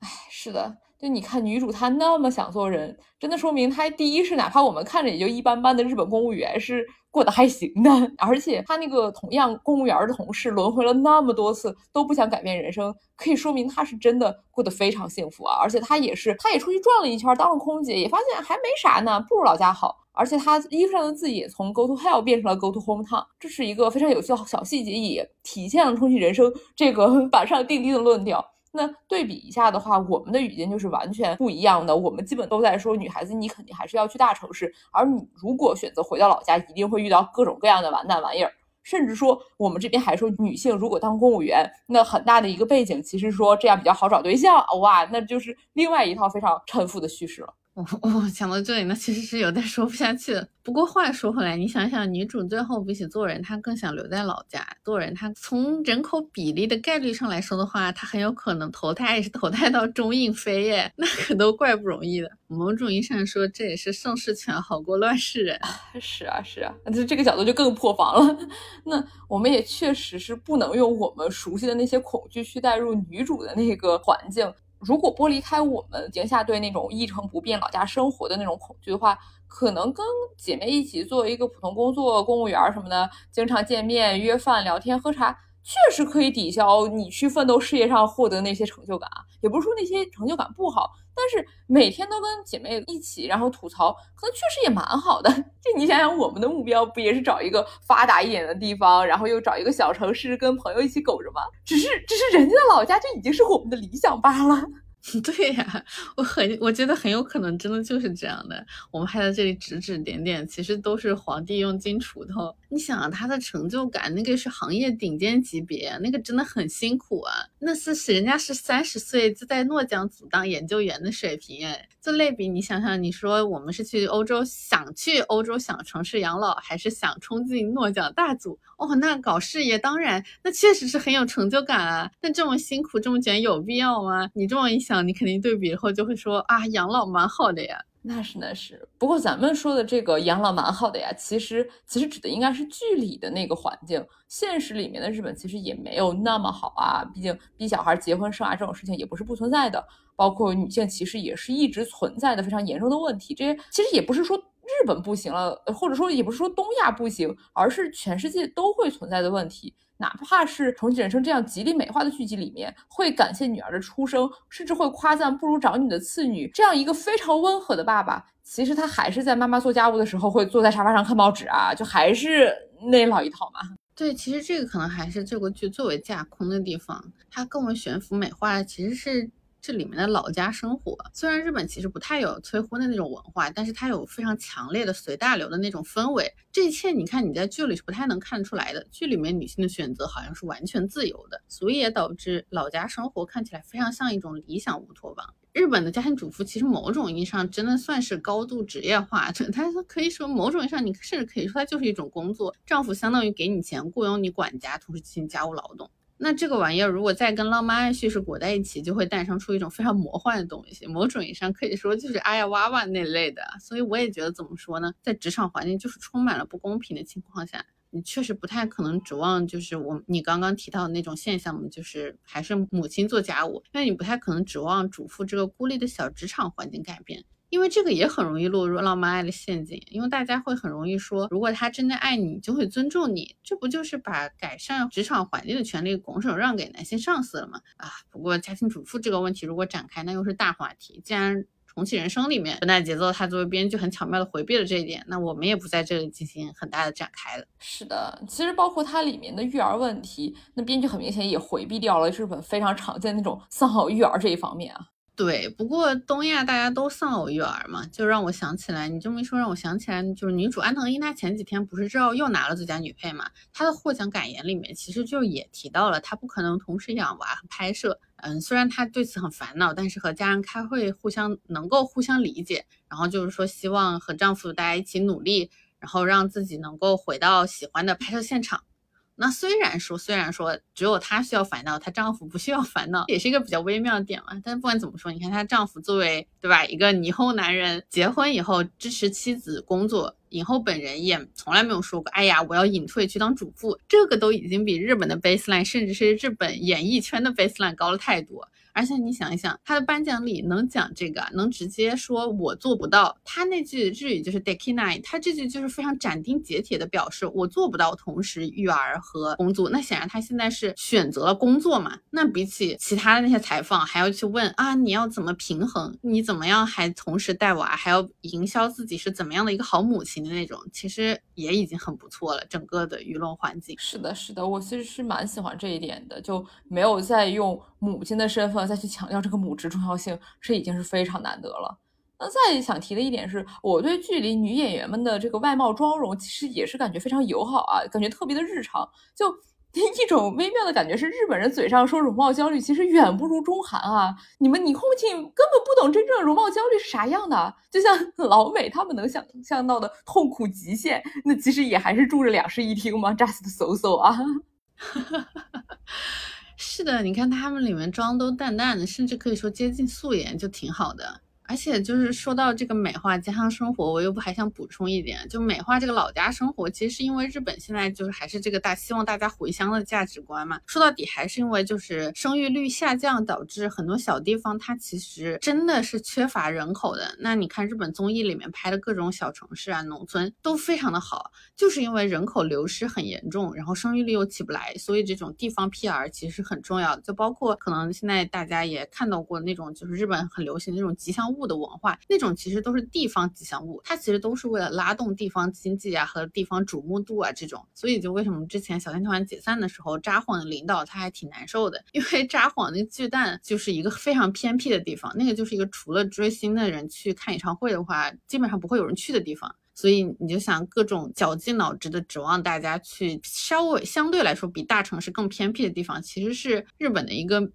哎，是的，就你看女主她那么想做人，真的说明她第一是哪怕我们看着也就一般般的日本公务员是过得还行的，而且她那个同样公务员的同事轮回了那么多次都不想改变人生，可以说明她是真的过得非常幸福啊！而且她也是，她也出去转了一圈，当了空姐，也发现还没啥呢，不如老家好。而且他衣服上的字也从 Go to Hell 变成了 Go to Hometown，这是一个非常有趣的小细节，也体现了重启人生这个 板上钉钉的论调。那对比一下的话，我们的语境就是完全不一样的。我们基本都在说，女孩子你肯定还是要去大城市，而你如果选择回到老家，一定会遇到各种各样的完蛋玩意儿。甚至说，我们这边还说，女性如果当公务员，那很大的一个背景，其实说这样比较好找对象。哇，那就是另外一套非常沉浮的叙事了。我我讲到这里呢，其实是有点说不下去了。不过话说回来，你想想，女主最后比起做人，她更想留在老家。做人，她从人口比例的概率上来说的话，她很有可能投胎也是投胎到中印飞耶，那可都怪不容易的。某种意义上说，这也是盛世权好过乱世人。是啊，是啊，那这个角度就更破防了。那我们也确实是不能用我们熟悉的那些恐惧去带入女主的那个环境。如果剥离开我们宁夏对那种一成不变老家生活的那种恐惧的话，可能跟姐妹一起做一个普通工作，公务员什么的，经常见面、约饭、聊天、喝茶。确实可以抵消你去奋斗事业上获得那些成就感啊，也不是说那些成就感不好，但是每天都跟姐妹一起，然后吐槽，可能确实也蛮好的。就你想想，我们的目标不也是找一个发达一点的地方，然后又找一个小城市跟朋友一起苟着吗？只是，只是人家的老家就已经是我们的理想罢了。对呀，我很我觉得很有可能真的就是这样的。我们还在这里指指点点，其实都是皇帝用金锄头。你想啊，他的成就感，那个是行业顶尖级别，那个真的很辛苦啊。那是人家是三十岁就在诺奖组当研究员的水平，哎，就类比你想想，你说我们是去欧洲想去欧洲想城市养老，还是想冲进诺奖大组？哦，那搞事业当然，那确实是很有成就感啊。那这么辛苦这么卷有必要吗？你这么一想，你肯定对比以后就会说啊，养老蛮好的呀。那是那是，不过咱们说的这个养老蛮好的呀，其实其实指的应该是剧里的那个环境，现实里面的日本其实也没有那么好啊。毕竟逼小孩结婚生娃这种事情也不是不存在的，包括女性其实也是一直存在的非常严重的问题。这些其实也不是说日本不行了，或者说也不是说东亚不行，而是全世界都会存在的问题。哪怕是重启人生这样极力美化的剧集里面，会感谢女儿的出生，甚至会夸赞不如长女的次女，这样一个非常温和的爸爸，其实他还是在妈妈做家务的时候会坐在沙发上看报纸啊，就还是那老一套嘛。对，其实这个可能还是这个剧作为架空的地方，它更为悬浮美化其实是。这里面的老家生活，虽然日本其实不太有催婚的那种文化，但是它有非常强烈的随大流的那种氛围。这一切你看你在剧里是不太能看出来的。剧里面女性的选择好像是完全自由的，所以也导致老家生活看起来非常像一种理想乌托邦。日本的家庭主妇其实某种意义上真的算是高度职业化的，它可以说某种意义上你甚至可以说它就是一种工作，丈夫相当于给你钱雇佣你管家，同时进行家务劳动。那这个玩意儿如果再跟浪漫爱叙事裹在一起，就会诞生出一种非常魔幻的东西。某种意义上可以说就是阿呀哇哇那类的。所以我也觉得怎么说呢，在职场环境就是充满了不公平的情况下，你确实不太可能指望就是我你刚刚提到的那种现象，就是还是母亲做家务，因为你不太可能指望主妇这个孤立的小职场环境改变。因为这个也很容易落入浪漫爱的陷阱，因为大家会很容易说，如果他真的爱你，就会尊重你，这不就是把改善职场环境的权利拱手让给男性上司了吗？啊，不过家庭主妇这个问题如果展开，那又是大话题。既然重启人生里面不带节奏，他作为编剧很巧妙的回避了这一点，那我们也不在这里进行很大的展开了。是的，其实包括它里面的育儿问题，那编剧很明显也回避掉了日本非常常见那种丧偶育儿这一方面啊。对，不过东亚大家都丧偶育儿嘛，就让我想起来，你这么一说，让我想起来，就是女主安藤樱，她前几天不是知道又拿了最佳女配嘛？她的获奖感言里面其实就也提到了，她不可能同时养娃和拍摄。嗯，虽然她对此很烦恼，但是和家人开会，互相能够互相理解，然后就是说希望和丈夫大家一起努力，然后让自己能够回到喜欢的拍摄现场。那虽然说，虽然说只有她需要烦恼，她丈夫不需要烦恼，也是一个比较微妙的点嘛。但不管怎么说，你看她丈夫作为对吧，一个以后男人，结婚以后支持妻子工作，以后本人也从来没有说过，哎呀，我要隐退去当主妇，这个都已经比日本的 baseline，甚至是日本演艺圈的 baseline 高了太多。而且你想一想，他的颁奖礼能讲这个，能直接说我做不到。他那句日语就是 dekinai，他这句就是非常斩钉截铁的表示我做不到同时育儿和工作。那显然他现在是选择了工作嘛？那比起其他的那些采访，还要去问啊，你要怎么平衡？你怎么样还同时带娃，还要营销自己是怎么样的一个好母亲的那种，其实也已经很不错了。整个的舆论环境是的，是的，我其实是蛮喜欢这一点的，就没有再用母亲的身份。再去强调这个母职重要性，这已经是非常难得了。那再想提的一点是，我对剧里女演员们的这个外貌妆容，其实也是感觉非常友好啊，感觉特别的日常，就 一种微妙的感觉是，日本人嘴上说容貌焦虑，其实远不如中韩啊。你们你后庆根本不懂真正的容貌焦虑是啥样的，就像 老美他们能想象到的痛苦极限，那其实也还是住着两室一厅吗？Just so so 啊。哈哈哈哈是的，你看他们里面妆都淡淡的，甚至可以说接近素颜，就挺好的。而且就是说到这个美化家乡生活，我又不还想补充一点，就美化这个老家生活，其实是因为日本现在就是还是这个大希望大家回乡的价值观嘛。说到底还是因为就是生育率下降，导致很多小地方它其实真的是缺乏人口的。那你看日本综艺里面拍的各种小城市啊、农村都非常的好，就是因为人口流失很严重，然后生育率又起不来，所以这种地方 PR 其实很重要。就包括可能现在大家也看到过那种就是日本很流行的那种吉祥物。物的文化，那种其实都是地方吉祥物，它其实都是为了拉动地方经济啊和地方瞩目度啊这种，所以就为什么之前小天团解散的时候，札幌的领导他还挺难受的，因为札幌那巨蛋就是一个非常偏僻的地方，那个就是一个除了追星的人去看演唱会的话，基本上不会有人去的地方，所以你就想各种绞尽脑汁的指望大家去稍微相对来说比大城市更偏僻的地方，其实是日本的一个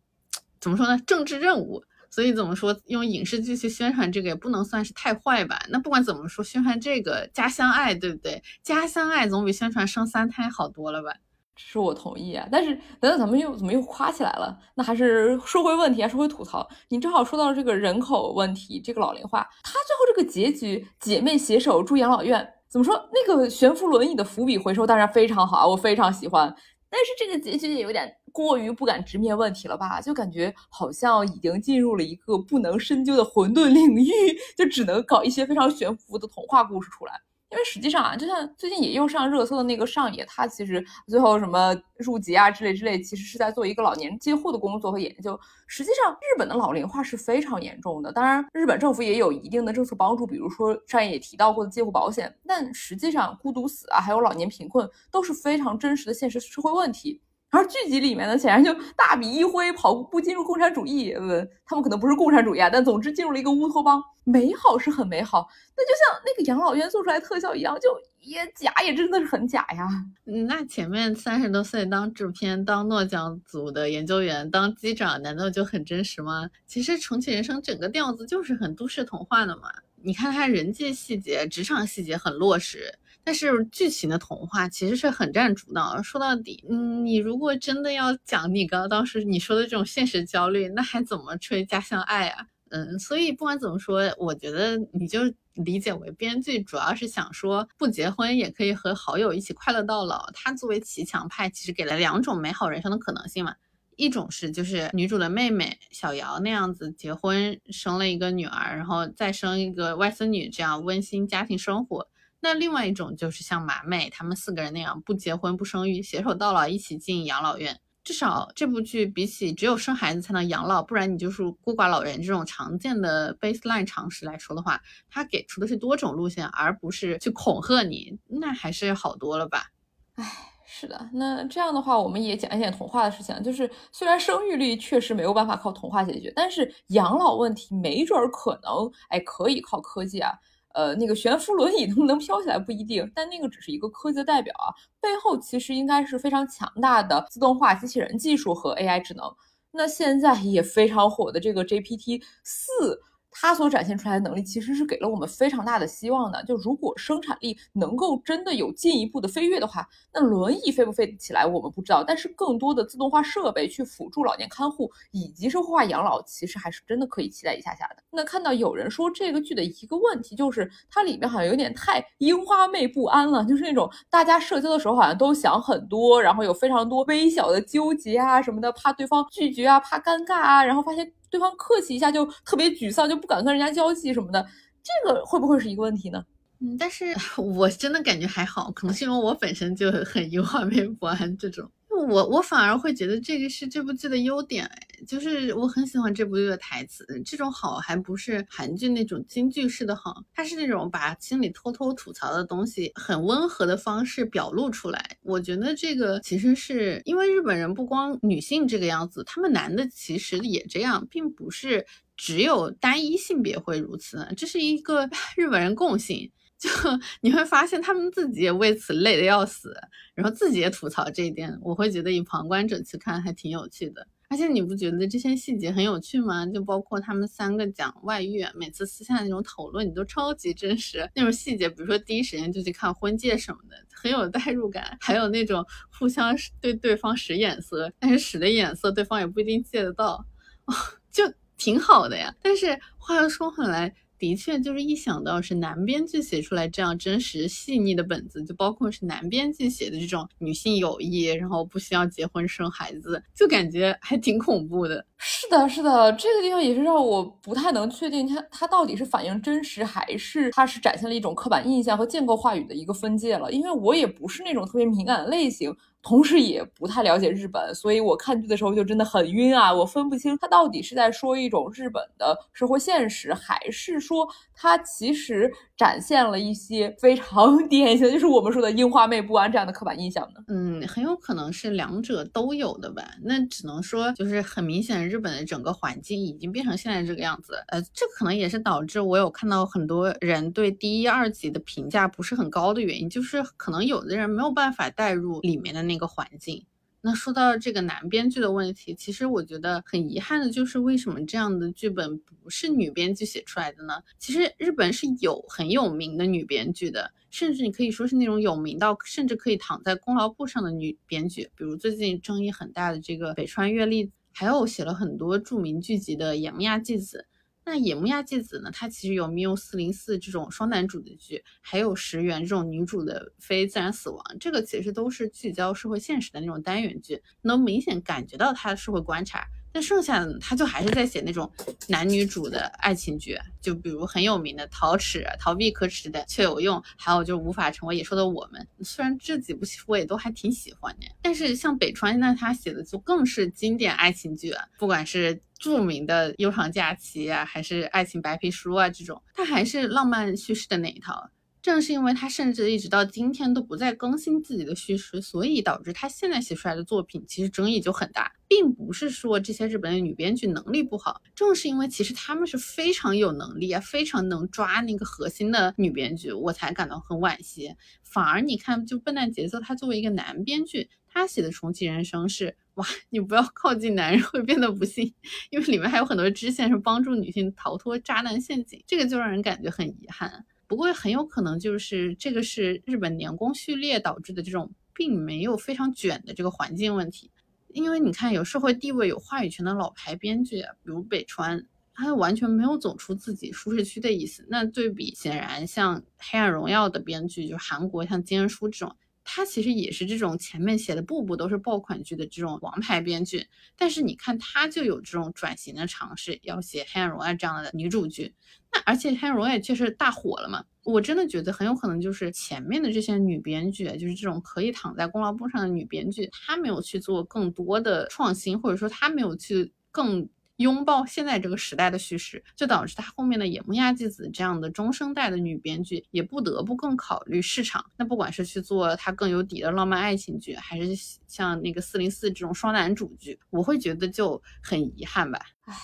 怎么说呢政治任务。所以怎么说，用影视剧去宣传这个也不能算是太坏吧？那不管怎么说，宣传这个家乡爱，对不对？家乡爱总比宣传生三胎好多了吧？是我同意啊。但是等等，咱们又怎么又夸起来了？那还是说回问题还是回吐槽。你正好说到这个人口问题，这个老龄化，他最后这个结局，姐妹携手住养老院，怎么说？那个悬浮轮椅的伏笔回收当然非常好啊，我非常喜欢。但是这个结局也有点。过于不敢直面问题了吧？就感觉好像已经进入了一个不能深究的混沌领域，就只能搞一些非常悬浮的童话故事出来。因为实际上啊，就像最近也又上热搜的那个上野，他其实最后什么入籍啊之类之类，其实是在做一个老年介护的工作和研究。实际上，日本的老龄化是非常严重的。当然，日本政府也有一定的政策帮助，比如说上野也提到过的介护保险。但实际上，孤独死啊，还有老年贫困，都是非常真实的现实社会问题。而剧集里面呢，显然就大笔一挥，跑步进入共产主义。呃，他们可能不是共产主义啊，但总之进入了一个乌托邦。美好是很美好，那就像那个养老院做出来特效一样，就也假，也真的是很假呀。嗯，那前面三十多岁当制片、当诺奖组的研究员、当机长，难道就很真实吗？其实重启人生整个调子就是很都市童话的嘛。你看他人际细节、职场细节很落实。但是剧情的童话其实是很占主导。说到底，嗯，你如果真的要讲你刚刚当时你说的这种现实焦虑，那还怎么吹家乡爱啊？嗯，所以不管怎么说，我觉得你就理解为编剧主要是想说，不结婚也可以和好友一起快乐到老。他作为骑墙派，其实给了两种美好人生的可能性嘛。一种是就是女主的妹妹小瑶那样子结婚生了一个女儿，然后再生一个外孙女，这样温馨家庭生活。那另外一种就是像马妹他们四个人那样不结婚不生育，携手到老，一起进养老院。至少这部剧比起只有生孩子才能养老，不然你就是孤寡老人这种常见的 baseline 常识来说的话，它给出的是多种路线，而不是去恐吓你，那还是好多了吧？唉，是的，那这样的话，我们也讲一讲童话的事情。就是虽然生育率确实没有办法靠童话解决，但是养老问题没准儿可能，哎，可以靠科技啊。呃，那个悬浮轮椅能不能飘起来不一定，但那个只是一个科技的代表啊，背后其实应该是非常强大的自动化机器人技术和 AI 智能。那现在也非常火的这个 GPT 四。它所展现出来的能力，其实是给了我们非常大的希望的。就如果生产力能够真的有进一步的飞跃的话，那轮椅飞不飞得起来，我们不知道。但是更多的自动化设备去辅助老年看护以及社会化养老，其实还是真的可以期待一下下的。那看到有人说这个剧的一个问题，就是它里面好像有点太樱花妹不安了，就是那种大家社交的时候好像都想很多，然后有非常多微小的纠结啊什么的，怕对方拒绝啊，怕尴尬啊，然后发现。对方客气一下就特别沮丧，就不敢跟人家交际什么的，这个会不会是一个问题呢？嗯，但是 我真的感觉还好，可能是因为我本身就很忧患不安这种。我我反而会觉得这个是这部剧的优点，就是我很喜欢这部剧的台词，这种好还不是韩剧那种京剧式的好，它是那种把心里偷偷吐槽的东西，很温和的方式表露出来。我觉得这个其实是因为日本人不光女性这个样子，他们男的其实也这样，并不是只有单一性别会如此，这是一个 日本人共性。就你会发现他们自己也为此累得要死，然后自己也吐槽这一点，我会觉得以旁观者去看还挺有趣的。而且你不觉得这些细节很有趣吗？就包括他们三个讲外遇，每次私下那种讨论，你都超级真实。那种细节，比如说第一时间就去看婚戒什么的，很有代入感。还有那种互相对对方使眼色，但是使的眼色对方也不一定借得到，哦，就挺好的呀。但是话又说回来。的确，就是一想到是男编剧写出来这样真实细腻的本子，就包括是男编剧写的这种女性友谊，然后不需要结婚生孩子，就感觉还挺恐怖的。是的，是的，这个地方也是让我不太能确定，它它到底是反映真实，还是它是展现了一种刻板印象和建构话语的一个分界了。因为我也不是那种特别敏感的类型。同时也不太了解日本，所以我看剧的时候就真的很晕啊！我分不清他到底是在说一种日本的生活现实，还是说他其实展现了一些非常典型，就是我们说的樱花妹不安这样的刻板印象呢？嗯，很有可能是两者都有的吧。那只能说，就是很明显，日本的整个环境已经变成现在这个样子。呃，这可能也是导致我有看到很多人对第一、二集的评价不是很高的原因，就是可能有的人没有办法带入里面的。那个环境，那说到这个男编剧的问题，其实我觉得很遗憾的就是，为什么这样的剧本不是女编剧写出来的呢？其实日本是有很有名的女编剧的，甚至你可以说是那种有名到甚至可以躺在功劳簿上的女编剧，比如最近争议很大的这个北川月丽，还有写了很多著名剧集的野木亚纪子。那野木亚纪子呢？它其实有《缪四零四》这种双男主的剧，还有《石原》这种女主的非自然死亡，这个其实都是聚焦社会现实的那种单元剧，能明显感觉到他的社会观察。但剩下的他就还是在写那种男女主的爱情剧，就比如很有名的《逃耻》，逃避可耻的却有用，还有就无法成为野兽的我们。虽然这几部戏我也都还挺喜欢的，但是像北川那他写的就更是经典爱情剧了，不管是著名的《悠长假期》啊，还是《爱情白皮书》啊这种，他还是浪漫叙事的那一套。正是因为他甚至一直到今天都不再更新自己的叙事，所以导致他现在写出来的作品其实争议就很大，并不是说这些日本的女编剧能力不好，正是因为其实他们是非常有能力啊，非常能抓那个核心的女编剧，我才感到很惋惜。反而你看，就笨蛋节奏，他作为一个男编剧，他写的重启人生是哇，你不要靠近男人会变得不幸，因为里面还有很多支线是帮助女性逃脱渣男陷阱，这个就让人感觉很遗憾。不过很有可能就是这个是日本年功序列导致的这种并没有非常卷的这个环境问题，因为你看有社会地位、有话语权的老牌编剧，比如北川，他完全没有走出自己舒适区的意思。那对比显然像《黑暗荣耀》的编剧，就是韩国像金恩淑这种。他其实也是这种前面写的部部都是爆款剧的这种王牌编剧，但是你看他就有这种转型的尝试，要写《黑暗荣耀》这样的女主剧。那而且《黑暗荣耀》确实大火了嘛，我真的觉得很有可能就是前面的这些女编剧，就是这种可以躺在功劳簿上的女编剧，她没有去做更多的创新，或者说她没有去更。拥抱现在这个时代的叙事，就导致他后面的野木亚纪子这样的中生代的女编剧也不得不更考虑市场。那不管是去做他更有底的浪漫爱情剧，还是像那个四零四这种双男主剧，我会觉得就很遗憾吧。唉，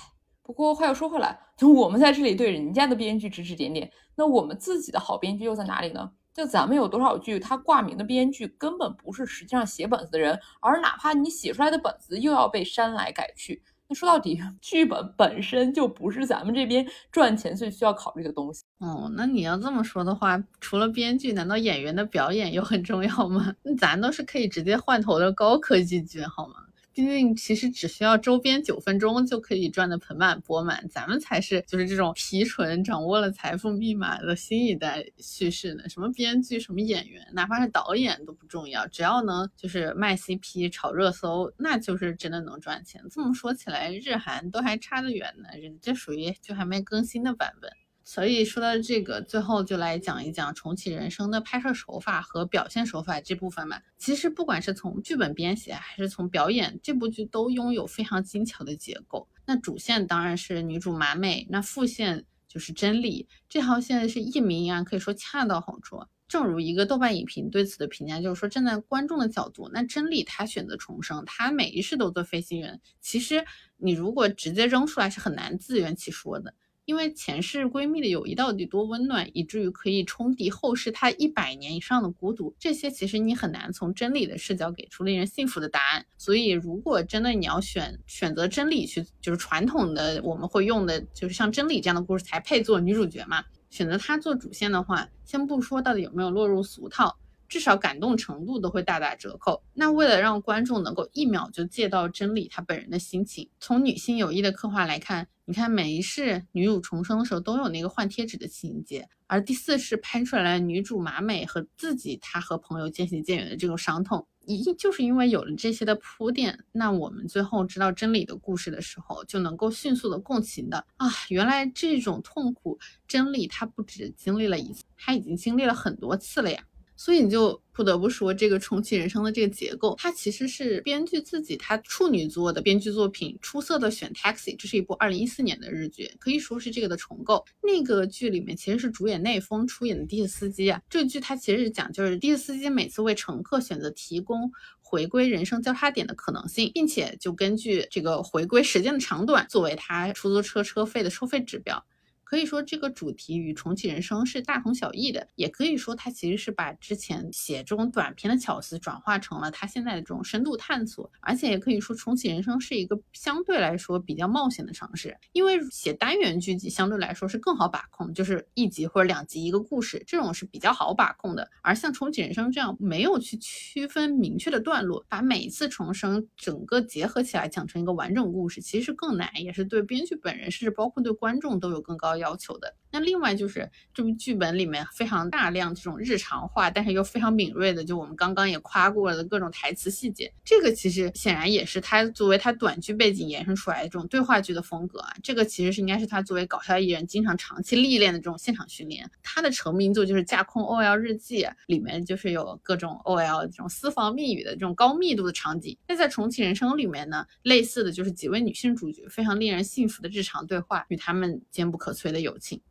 不过话又说回来，就我们在这里对人家的编剧指指点点，那我们自己的好编剧又在哪里呢？就咱们有多少剧，他挂名的编剧根本不是实际上写本子的人，而哪怕你写出来的本子又要被删来改去。那说到底，剧本本身就不是咱们这边赚钱最需要考虑的东西。哦，那你要这么说的话，除了编剧，难道演员的表演又很重要吗？那 咱都是可以直接换头的高科技剧，好吗？毕竟，其实只需要周边九分钟就可以赚得盆满钵满，咱们才是就是这种提纯掌握了财富密码的新一代叙事呢。什么编剧，什么演员，哪怕是导演都不重要，只要能就是卖 CP、炒热搜，那就是真的能赚钱。这么说起来，日韩都还差得远呢，这属于就还没更新的版本。所以说到这个，最后就来讲一讲重启人生的拍摄手法和表现手法这部分吧。其实不管是从剧本编写还是从表演，这部剧都拥有非常精巧的结构。那主线当然是女主麻美，那副线就是真理。这条线是一明一暗，可以说恰到好处。正如一个豆瓣影评对此的评价，就是说站在观众的角度，那真理她选择重生，她每一世都做飞行员。其实你如果直接扔出来，是很难自圆其说的。因为前世闺蜜的友谊到底多温暖，以至于可以冲抵后世她一百年以上的孤独，这些其实你很难从真理的视角给出令人信服的答案。所以，如果真的你要选选择真理去，就是传统的我们会用的，就是像真理这样的故事才配做女主角嘛？选择她做主线的话，先不说到底有没有落入俗套。至少感动程度都会大打折扣。那为了让观众能够一秒就借到真理她本人的心情，从女性友谊的刻画来看，你看每一世女主重生的时候都有那个换贴纸的情节，而第四世拍出来女主马美和自己她和朋友渐行渐远的这种伤痛，一就是因为有了这些的铺垫，那我们最后知道真理的故事的时候，就能够迅速的共情的啊，原来这种痛苦真理她不止经历了一次，她已经经历了很多次了呀。所以你就不得不说，这个重启人生的这个结构，它其实是编剧自己他处女作的编剧作品，出色的选 Taxi，这是一部二零一四年的日剧，可以说是这个的重构。那个剧里面其实是主演内丰出演的的士司机啊，这个剧它其实是讲就是的士司机每次为乘客选择提供回归人生交叉点的可能性，并且就根据这个回归时间的长短作为他出租车车费的收费指标。可以说这个主题与重启人生是大同小异的，也可以说它其实是把之前写这种短篇的巧思转化成了它现在的这种深度探索，而且也可以说重启人生是一个相对来说比较冒险的尝试，因为写单元剧集相对来说是更好把控，就是一集或者两集一个故事，这种是比较好把控的，而像重启人生这样没有去区分明确的段落，把每一次重生整个结合起来讲成一个完整故事，其实更难，也是对编剧本人甚至包括对观众都有更高。要求的。那另外就是这部剧本里面非常大量这种日常化，但是又非常敏锐的，就我们刚刚也夸过了的各种台词细节，这个其实显然也是他作为他短剧背景延伸出来的这种对话剧的风格啊。这个其实是应该是他作为搞笑艺人经常长期历练的这种现场训练。他的成名作就是《架空 OL 日记》，里面就是有各种 OL 这种私房密语的这种高密度的场景。那在重启人生里面呢，类似的就是几位女性主角非常令人信服的日常对话，与他们坚不可摧。的友情，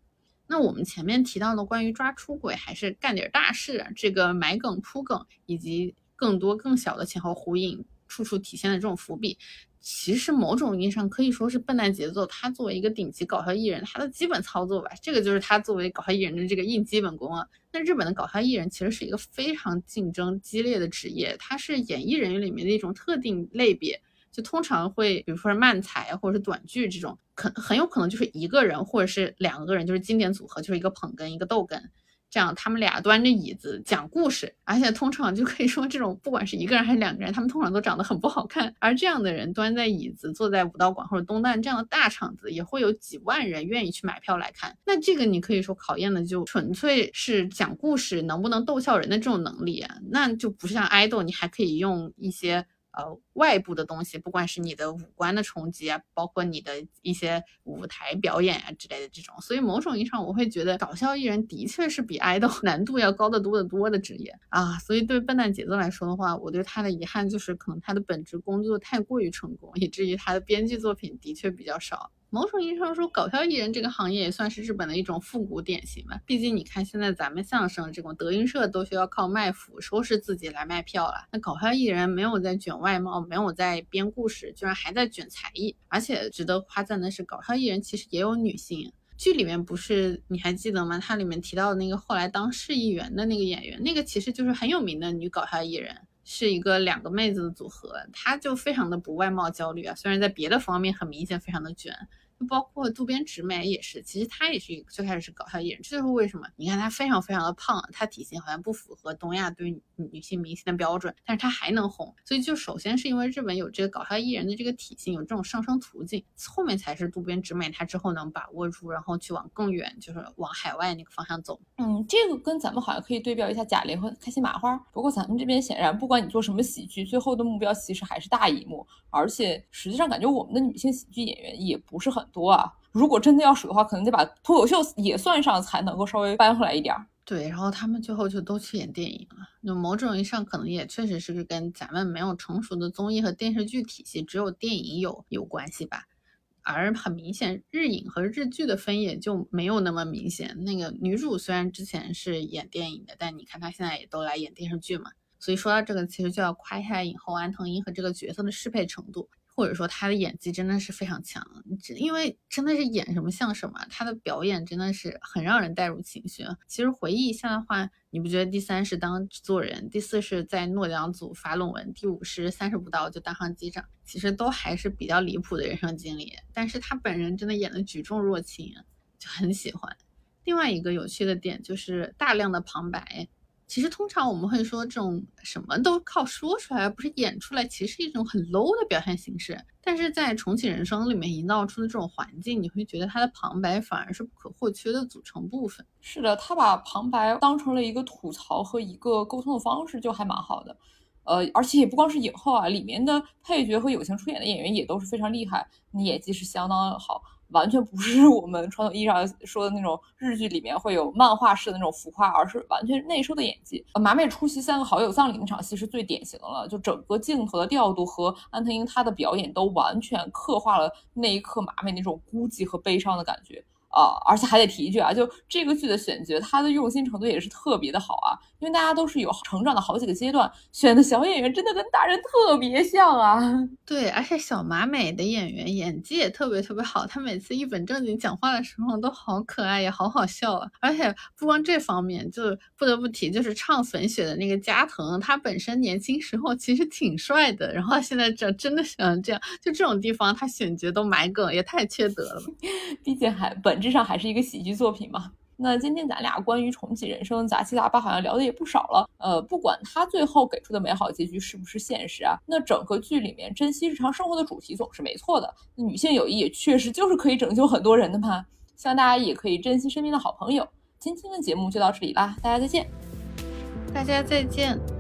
那我们前面提到的关于抓出轨还是干点大事，这个埋梗铺梗，以及更多更小的前后呼应，处处体现的这种伏笔，其实某种意义上可以说是笨蛋节奏。他作为一个顶级搞笑艺人，他的基本操作吧，这个就是他作为搞笑艺人的这个硬基本功啊。那日本的搞笑艺人其实是一个非常竞争激烈的职业，他是演艺人员里面的一种特定类别。就通常会，比如说是慢才或者是短剧这种，可很有可能就是一个人或者是两个人，就是经典组合，就是一个捧哏一个逗哏。这样他们俩端着椅子讲故事，而且通常就可以说这种不管是一个人还是两个人，他们通常都长得很不好看。而这样的人端在椅子，坐在武道馆或者东旦这样的大场子，也会有几万人愿意去买票来看。那这个你可以说考验的就纯粹是讲故事能不能逗笑人的这种能力啊，那就不是像爱豆，你还可以用一些。呃，外部的东西，不管是你的五官的冲击啊，包括你的一些舞台表演啊之类的这种，所以某种意义上，我会觉得搞笑艺人的确是比爱豆 难度要高得多得多的职业啊。所以对笨蛋节奏来说的话，我对他的遗憾就是，可能他的本职工作太过于成功，以至于他的编剧作品的确比较少。某种意义上说，搞笑艺人这个行业也算是日本的一种复古典型吧。毕竟你看，现在咱们相声这种德云社都需要靠卖腐收拾自己来卖票了。那搞笑艺人没有在卷外貌，没有在编故事，居然还在卷才艺。而且值得夸赞的是，搞笑艺人其实也有女性。剧里面不是你还记得吗？它里面提到的那个后来当市议员的那个演员，那个其实就是很有名的女搞笑艺人。是一个两个妹子的组合，她就非常的不外貌焦虑啊，虽然在别的方面很明显非常的卷。就包括渡边直美也是，其实她也是一个最开始是搞笑艺人，这就是为什么你看她非常非常的胖，她体型好像不符合东亚对女性明星的标准，但是她还能红，所以就首先是因为日本有这个搞笑艺人的这个体型，有这种上升途径，后面才是渡边直美她之后能把握住，然后去往更远，就是往海外那个方向走。嗯，这个跟咱们好像可以对标一下贾玲和开心麻花，不过咱们这边显然不管你做什么喜剧，最后的目标其实还是大荧幕，而且实际上感觉我们的女性喜剧演员也不是很。多啊！如果真的要数的话，可能得把脱口秀也算上，才能够稍微扳回来一点儿。对，然后他们最后就都去演电影了。那某种意义上，可能也确实是跟咱们没有成熟的综艺和电视剧体系，只有电影有有关系吧。而很明显，日影和日剧的分野就没有那么明显。那个女主虽然之前是演电影的，但你看她现在也都来演电视剧嘛。所以说到这个，其实就要夸一下影后安藤樱和这个角色的适配程度。或者说他的演技真的是非常强，因为真的是演什么像什么，他的表演真的是很让人带入情绪。其实回忆一下的话，你不觉得第三是当制作人，第四是在诺奖组发论文，第五是三十不到就当上机长，其实都还是比较离谱的人生经历。但是他本人真的演的举重若轻，就很喜欢。另外一个有趣的点就是大量的旁白。其实通常我们会说，这种什么都靠说出来，而不是演出来，其实是一种很 low 的表现形式。但是在重启人生里面营造出的这种环境，你会觉得他的旁白反而是不可或缺的组成部分。是的，他把旁白当成了一个吐槽和一个沟通的方式，就还蛮好的。呃，而且也不光是影后啊，里面的配角和友情出演的演员也都是非常厉害，你演技是相当好。完全不是我们传统意义上说的那种日剧里面会有漫画式的那种浮夸，而是完全内收的演技。马美出席三个好友葬礼那场戏是最典型的了，就整个镜头的调度和安藤樱她的表演都完全刻画了那一刻马美那种孤寂和悲伤的感觉。啊，而且还得提一句啊，就这个剧的选角，他的用心程度也是特别的好啊。因为大家都是有成长的好几个阶段，选的小演员真的跟大人特别像啊。对，而且小马美的演员演技也特别特别好，她每次一本正经讲话的时候都好可爱，也好好笑啊。而且不光这方面，就不得不提，就是唱粉雪的那个加藤，他本身年轻时候其实挺帅的，然后现在这真的想这样，就这种地方他选角都埋梗，也太缺德了。毕竟还本质。上还是一个喜剧作品嘛。那今天咱俩关于重启人生杂七杂八好像聊的也不少了。呃，不管他最后给出的美好结局是不是现实啊，那整个剧里面珍惜日常生活的主题总是没错的。女性友谊也确实就是可以拯救很多人的嘛。希望大家也可以珍惜身边的好朋友。今天的节目就到这里啦，大家再见。大家再见。